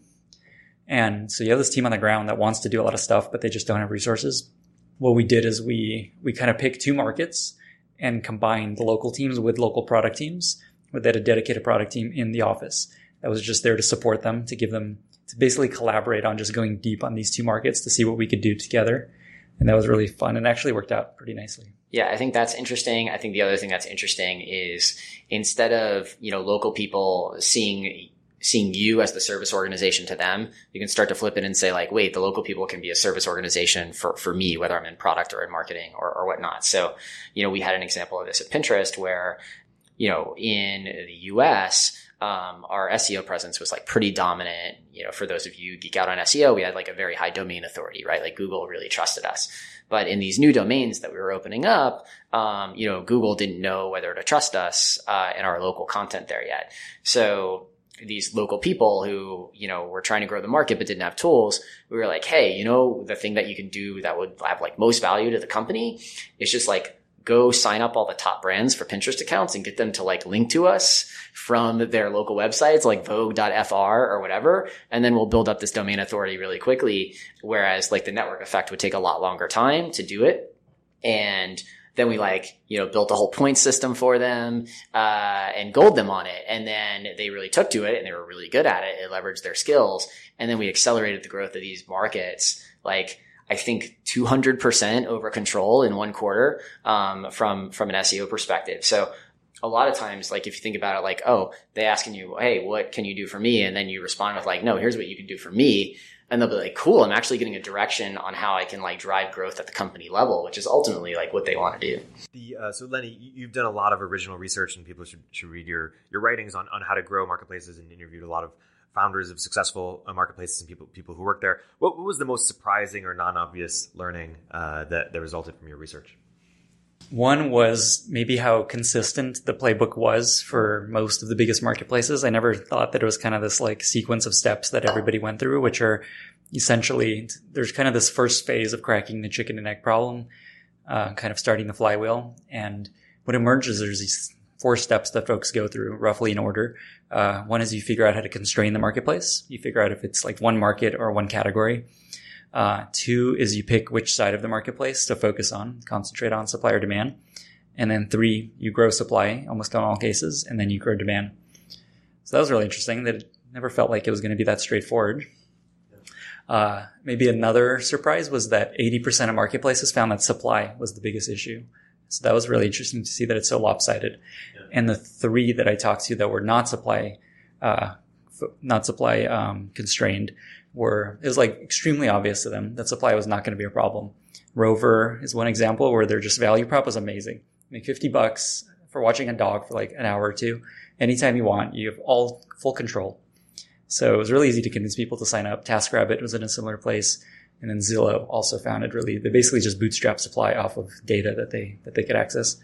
And so you have this team on the ground that wants to do a lot of stuff, but they just don't have resources what we did is we we kind of picked two markets and combined the local teams with local product teams with had a dedicated product team in the office that was just there to support them to give them to basically collaborate on just going deep on these two markets to see what we could do together. And that was really fun and actually worked out pretty nicely. Yeah i think that's interesting. I think the other thing that's interesting is instead of you know local people seeing seeing you as the service organization to them, you can start to flip it and say like, wait, the local people can be a service organization for, for me, whether I'm in product or in marketing or, or whatnot. So, you know, we had an example of this at Pinterest where, you know, in the US, um, our SEO presence was like pretty dominant. You know, for those of you geek out on SEO, we had like a very high domain authority, right? Like Google really trusted us. But in these new domains that we were opening up, um, you know, Google didn't know whether to trust us uh, in our local content there yet. So these local people who, you know, were trying to grow the market but didn't have tools, we were like, hey, you know, the thing that you can do that would have like most value to the company is just like go sign up all the top brands for Pinterest accounts and get them to like link to us from their local websites like vogue.fr or whatever. And then we'll build up this domain authority really quickly. Whereas like the network effect would take a lot longer time to do it. And then we like, you know, built a whole point system for them, uh, and gold them on it. And then they really took to it and they were really good at it. It leveraged their skills. And then we accelerated the growth of these markets. Like, I think 200% over control in one quarter, um, from, from an SEO perspective. So a lot of times, like if you think about it, like, oh, they asking you, Hey, what can you do for me? And then you respond with like, no, here's what you can do for me and they'll be like, cool, I'm actually getting a direction on how I can like drive growth at the company level, which is ultimately like what they want to do. The, uh, so Lenny, you've done a lot of original research and people should, should read your, your writings on, on how to grow marketplaces and interviewed a lot of founders of successful uh, marketplaces and people, people who work there. What, what was the most surprising or non-obvious learning uh, that, that resulted from your research? One was maybe how consistent the playbook was for most of the biggest marketplaces. I never thought that it was kind of this like sequence of steps that everybody went through, which are essentially there's kind of this first phase of cracking the chicken and egg problem, uh, kind of starting the flywheel. And what emerges, is these four steps that folks go through roughly in order. Uh, one is you figure out how to constrain the marketplace. You figure out if it's like one market or one category. Uh, two is you pick which side of the marketplace to focus on, concentrate on supplier demand. And then three, you grow supply almost in all cases, and then you grow demand. So that was really interesting that it never felt like it was going to be that straightforward. Uh, maybe another surprise was that 80% of marketplaces found that supply was the biggest issue. So that was really interesting to see that it's so lopsided. And the three that I talked to that were not supply, uh, f- not supply um, constrained were it was like extremely obvious to them that supply was not going to be a problem. Rover is one example where their just value prop was amazing. Make 50 bucks for watching a dog for like an hour or two. Anytime you want, you have all full control. So it was really easy to convince people to sign up. TaskRabbit was in a similar place. And then Zillow also found it really, they basically just bootstrap supply off of data that they, that they could access.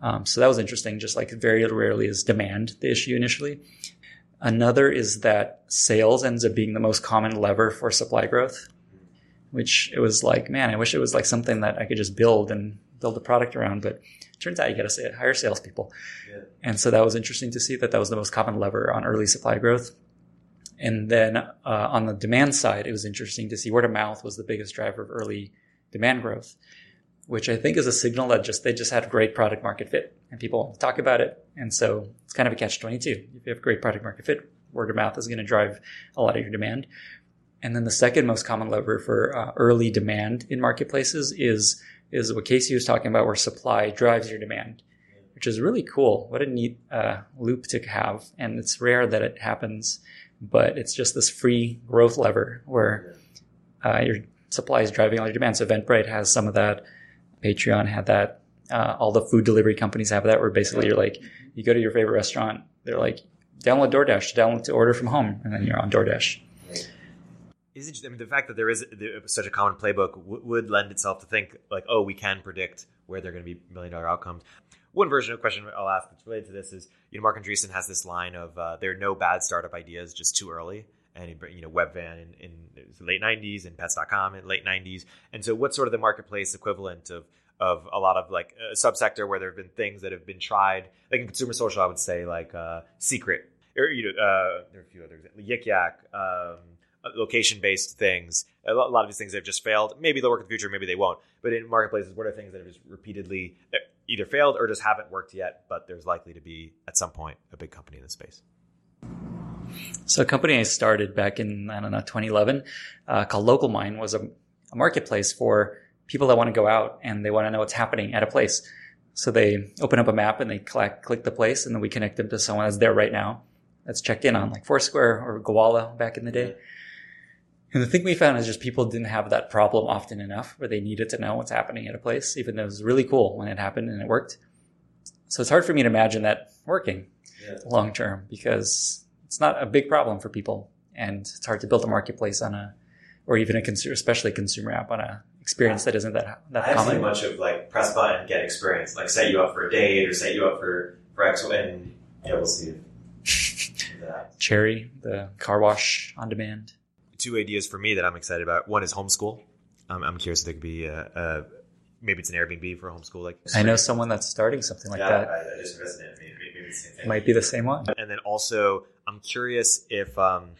Um, so that was interesting. Just like very rarely is demand the issue initially. Another is that sales ends up being the most common lever for supply growth, which it was like, man, I wish it was like something that I could just build and build a product around. But turns out you got to hire salespeople. Yeah. And so that was interesting to see that that was the most common lever on early supply growth. And then uh, on the demand side, it was interesting to see word of mouth was the biggest driver of early demand growth, which I think is a signal that just they just had great product market fit and people talk about it. And so it's kind of a catch 22. If you have great product market fit, word of mouth is going to drive a lot of your demand. And then the second most common lever for uh, early demand in marketplaces is is what Casey was talking about, where supply drives your demand, which is really cool. What a neat uh, loop to have, and it's rare that it happens but it's just this free growth lever where uh, your supply is driving all your demand. So Eventbrite has some of that. Patreon had that. Uh, all the food delivery companies have that, where basically you're like, you go to your favorite restaurant, they're like, download DoorDash, download to order from home, and then you're on DoorDash. Is it, I mean, the fact that there is such a common playbook would lend itself to think like, oh, we can predict where they're going to be million dollar outcomes one version of the question I'll ask that's related to this is, you know, Marc Andreessen has this line of uh, there are no bad startup ideas, just too early. And you know, Webvan in, in the late '90s and Pets.com in late '90s. And so, what's sort of the marketplace equivalent of of a lot of like a subsector where there have been things that have been tried, like in consumer social, I would say like uh, Secret, or you know, uh, there are a few others, Yik Yak, um, location based things. A lot of these things have just failed. Maybe they'll work in the future, maybe they won't. But in marketplaces, what are things that have just repeatedly either failed or just haven't worked yet, but there's likely to be at some point a big company in the space. So a company I started back in, I don't know, 2011 uh, called Localmind was a, a marketplace for people that want to go out and they want to know what's happening at a place. So they open up a map and they click, click the place and then we connect them to someone that's there right now that's checked in on like Foursquare or Gowalla back in the day. And the thing we found is just people didn't have that problem often enough where they needed to know what's happening at a place, even though it was really cool when it happened and it worked. So it's hard for me to imagine that working yeah. long term because it's not a big problem for people. And it's hard to build a marketplace on a, or even a consumer, especially a consumer app on a experience that isn't that, that I common. I much of like press button, get experience, like set you up for a date or set you up for, for X, and yeah, we'll see. Cherry, the car wash on demand two ideas for me that I'm excited about. One is homeschool. Um, I'm curious if there could be a, a, maybe it's an Airbnb for homeschool. Like I know someone that's starting something like yeah, that. I, I just resonated. Maybe, maybe the same thing. Might be the same one. And then also, I'm curious if um,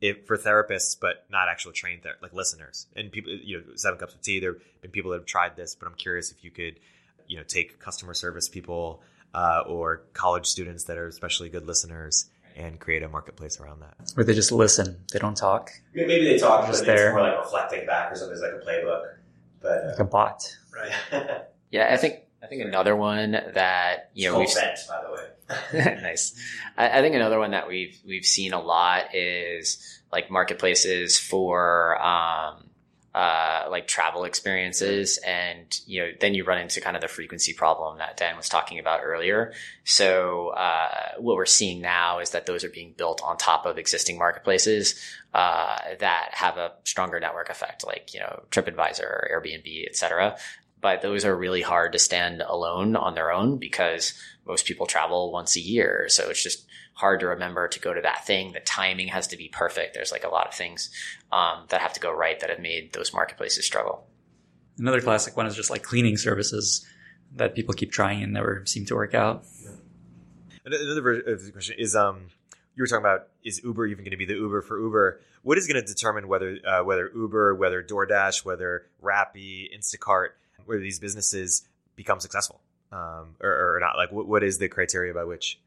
if for therapists, but not actual trained ther- like listeners and people, you know, seven cups of tea. There have been people that have tried this, but I'm curious if you could, you know, take customer service people uh, or college students that are especially good listeners and create a marketplace around that. Where they just listen, they don't talk. Maybe they talk, just but there. it's more like reflecting back or something. It's like a playbook, but uh, like a bot, right? yeah, I think I think another one that you know we've vent, by the way. nice. I, I, think another one that we've we've seen a lot is like marketplaces for um, uh, like travel experiences. And you know then you run into kind of the frequency problem that dan was talking about earlier. So uh, what we're seeing now is that those are being built on top of existing marketplaces uh, that have a stronger network effect like you know tripadvisor or airbnb et cetera but those are really hard to stand alone on their own because most people travel once a year so it's just hard to remember to go to that thing. The timing has to be perfect. There's like a lot of things um, that have to go right that have made those marketplaces struggle. Another classic one is just like cleaning services that people keep trying and never seem to work out. Another another version of the question is um, you were talking about is Uber even going to be the Uber for Uber? What is going to determine whether uh, whether Uber, whether DoorDash, whether Rappi, Instacart, whether these businesses become successful um, or, or, not? Like, what, what is the criteria by which?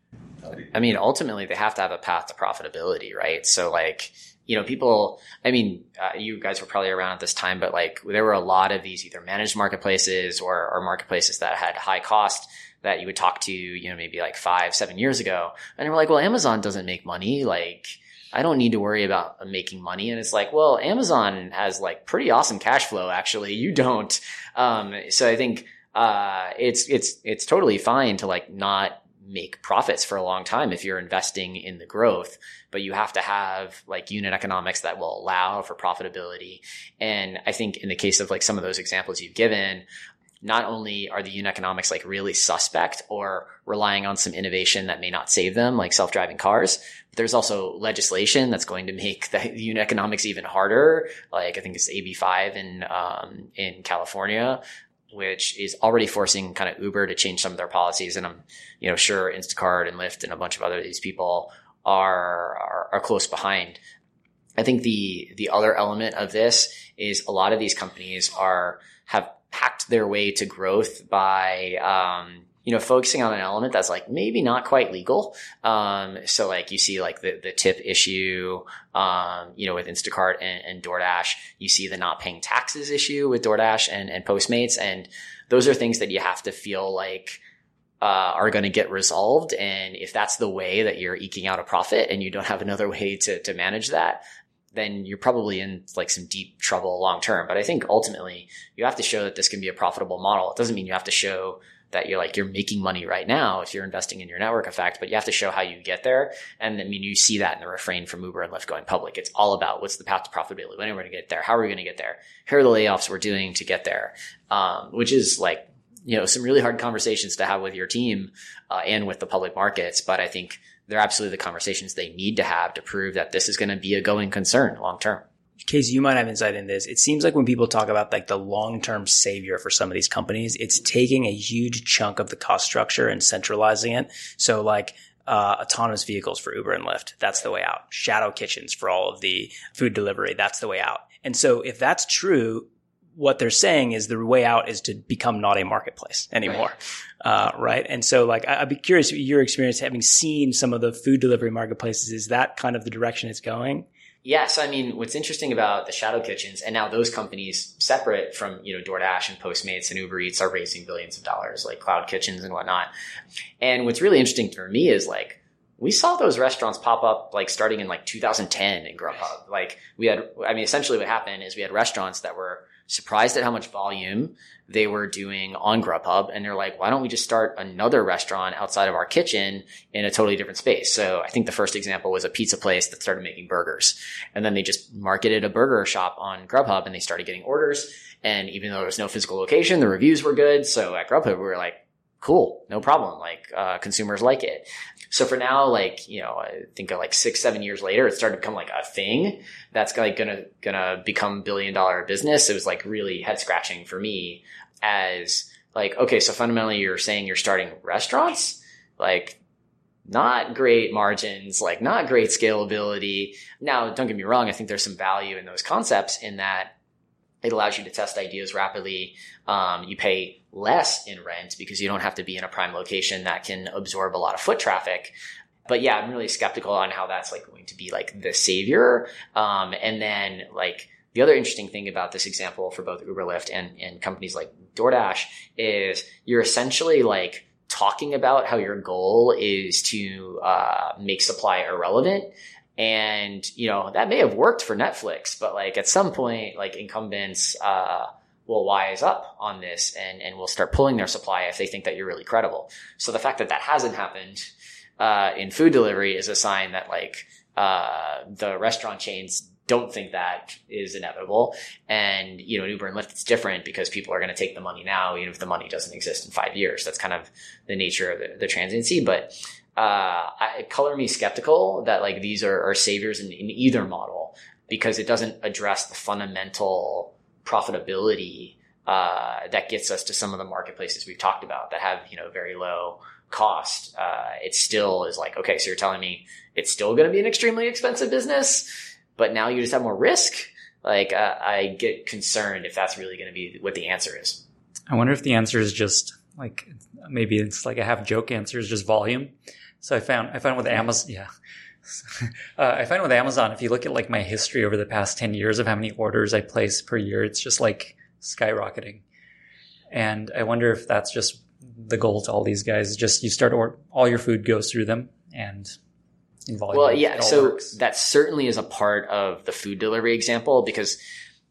I mean, ultimately, they have to have a path to profitability, right? So, like, you know, people, I mean, uh, you guys were probably around at this time, but like there were a lot of these either managed marketplaces or, or marketplaces that had high cost that you would talk to, you know, maybe like five, seven years ago. And they were like, well, Amazon doesn't make money. Like, I don't need to worry about making money. And it's like, well, Amazon has like pretty awesome cash flow. Actually, you don't. Um, so I think, uh, it's, it's, it's totally fine to like not make profits for a long time if you're investing in the growth, but you have to have like unit economics that will allow for profitability. And I think in the case of like some of those examples you've given, not only are the unit economics like really suspect or relying on some innovation that may not save them, like self-driving cars, but there's also legislation that's going to make the unit economics even harder. Like I think it's AB5 in, um, in California, which is already forcing kind of Uber to change some of their policies. And I'm, you know, sure Instacart and Lyft and a bunch of other these people are, are, are close behind. I think the, the other element of this is a lot of these companies are, have hacked their way to growth by, um, you know, focusing on an element that's like maybe not quite legal. Um, so like you see like the, the tip issue, um, you know, with Instacart and, and, DoorDash, you see the not paying taxes issue with DoorDash and, and Postmates. And those are things that you have to feel like, uh, are going to get resolved. And if that's the way that you're eking out a profit and you don't have another way to, to manage that, then you're probably in like some deep trouble long term. But I think ultimately you have to show that this can be a profitable model. It doesn't mean you have to show that you're like you're making money right now if you're investing in your network effect, but you have to show how you get there. And I mean, you see that in the refrain from Uber and Lyft going public. It's all about what's the path to profitability. When are we going to get there? How are we going to get there? Here are the layoffs we're doing to get there, um, which is like you know some really hard conversations to have with your team uh, and with the public markets. But I think they're absolutely the conversations they need to have to prove that this is going to be a going concern long term. Casey, you might have insight in this. It seems like when people talk about like the long-term savior for some of these companies, it's taking a huge chunk of the cost structure and centralizing it. So like uh, autonomous vehicles for Uber and Lyft, that's the way out. Shadow kitchens for all of the food delivery, that's the way out. And so if that's true, what they're saying is the way out is to become not a marketplace anymore. Right. Uh, right. And so like, I'd be curious your experience having seen some of the food delivery marketplaces. Is that kind of the direction it's going? Yes, I mean, what's interesting about the shadow kitchens and now those companies separate from, you know, DoorDash and Postmates and Uber Eats are raising billions of dollars, like cloud kitchens and whatnot. And what's really interesting for me is like, we saw those restaurants pop up like starting in like 2010 in Grubhub. Like we had, I mean, essentially what happened is we had restaurants that were surprised at how much volume they were doing on Grubhub. And they're like, why don't we just start another restaurant outside of our kitchen in a totally different space? So I think the first example was a pizza place that started making burgers. And then they just marketed a burger shop on Grubhub and they started getting orders. And even though there was no physical location, the reviews were good. So at Grubhub, we were like, cool, no problem. Like, uh, consumers like it. So for now, like, you know, I think like six, seven years later, it started to become like a thing that's like gonna, gonna become billion dollar business. It was like really head scratching for me as like, okay, so fundamentally you're saying you're starting restaurants, like not great margins, like not great scalability. Now, don't get me wrong. I think there's some value in those concepts in that it allows you to test ideas rapidly. Um, you pay less in rent because you don't have to be in a prime location that can absorb a lot of foot traffic. But yeah, I'm really skeptical on how that's like going to be like the savior. Um, and then like the other interesting thing about this example for both Uber, Lyft and, and companies like DoorDash is you're essentially like talking about how your goal is to uh, make supply irrelevant and, you know, that may have worked for Netflix, but like at some point, like incumbents, uh, will wise up on this and, and will start pulling their supply if they think that you're really credible. So the fact that that hasn't happened, uh, in food delivery is a sign that like, uh, the restaurant chains don't think that is inevitable. And, you know, Uber and Lyft, it's different because people are going to take the money now, even if the money doesn't exist in five years. That's kind of the nature of the, the transiency. But, uh, I, color me skeptical that like these are, are saviors in, in either model because it doesn't address the fundamental profitability uh, that gets us to some of the marketplaces we've talked about that have you know very low cost. Uh, it still is like okay, so you're telling me it's still going to be an extremely expensive business, but now you just have more risk. Like uh, I get concerned if that's really going to be what the answer is. I wonder if the answer is just like maybe it's like a half joke answer is just volume. So I found I found with Amazon, yeah, uh, I find with Amazon, if you look at like my history over the past 10 years of how many orders I place per year, it's just like skyrocketing. And I wonder if that's just the goal to all these guys. Just you start or all your food goes through them and in volume. Well, yeah. So works. that certainly is a part of the food delivery example because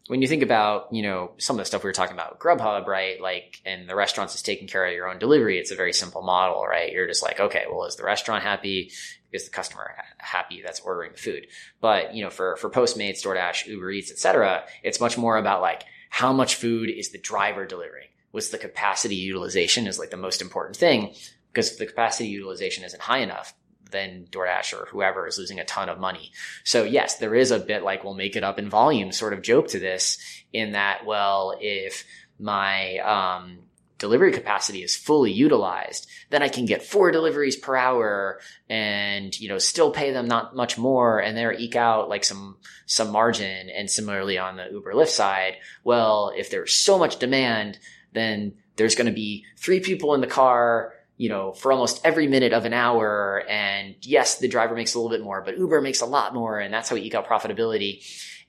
when you think about, you know, some of the stuff we were talking about, Grubhub, right? Like, and the restaurants is taking care of your own delivery. It's a very simple model, right? You're just like, okay, well, is the restaurant happy? Is the customer happy that's ordering the food? But, you know, for, for Postmates, DoorDash, Uber Eats, et cetera, it's much more about like, how much food is the driver delivering? What's the capacity utilization is like the most important thing because if the capacity utilization isn't high enough, then DoorDash or whoever is losing a ton of money. So yes, there is a bit like we'll make it up in volume sort of joke to this in that, well, if my, um, delivery capacity is fully utilized, then I can get four deliveries per hour and, you know, still pay them not much more and there eke out like some, some margin. And similarly on the Uber Lyft side, well, if there's so much demand, then there's going to be three people in the car, you know, for almost every minute of an hour. And yes, the driver makes a little bit more, but Uber makes a lot more. And that's how we eke out profitability.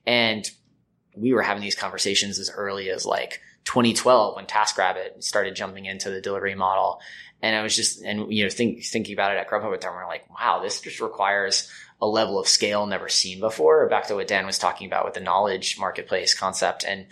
And we were having these conversations as early as like 2012 when TaskRabbit started jumping into the delivery model. And I was just, and you know, think, thinking about it at Grubhub at the time, we're like, wow, this just requires a level of scale never seen before. Back to what Dan was talking about with the knowledge marketplace concept. And,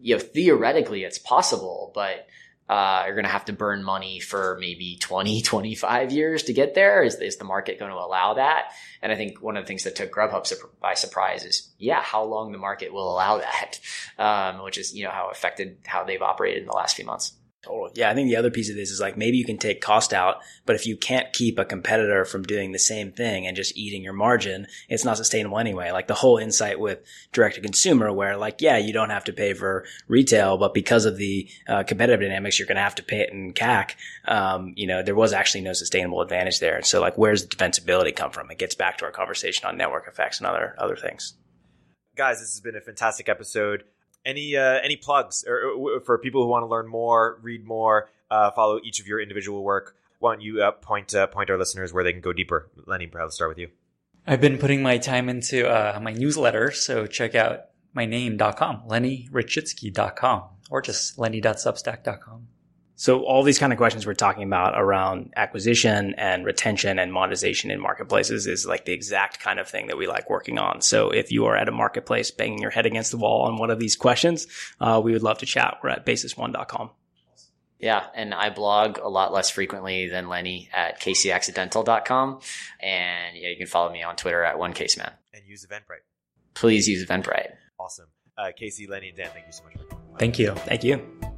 you know, theoretically it's possible, but, uh, you're going to have to burn money for maybe 20, 25 years to get there. Is, is the market going to allow that? And I think one of the things that took Grubhub sur- by surprise is, yeah, how long the market will allow that, um, which is, you know, how affected how they've operated in the last few months. Totally. Yeah, I think the other piece of this is like maybe you can take cost out, but if you can't keep a competitor from doing the same thing and just eating your margin, it's not sustainable anyway. Like the whole insight with direct to consumer, where like, yeah, you don't have to pay for retail, but because of the uh, competitive dynamics, you're going to have to pay it in CAC. Um, you know, there was actually no sustainable advantage there. So, like, where's the defensibility come from? It gets back to our conversation on network effects and other other things. guys, this has been a fantastic episode. Any uh, any plugs or, or for people who want to learn more, read more, uh, follow each of your individual work? Why don't you uh, point uh, point our listeners where they can go deeper? Lenny, perhaps start with you. I've been putting my time into uh, my newsletter, so check out my name.com, lennyrachitsky.com, or just lenny.substack.com. So all these kind of questions we're talking about around acquisition and retention and monetization in marketplaces is like the exact kind of thing that we like working on. So if you are at a marketplace banging your head against the wall on one of these questions, uh, we would love to chat. We're at basis1.com. Yeah. And I blog a lot less frequently than Lenny at caseyaccidental.com. And yeah, you can follow me on Twitter at one caseman. And use Eventbrite. Please use Eventbrite. Awesome. Uh, Casey, Lenny, and Dan, thank you so much for coming. by. Thank you. Thank you.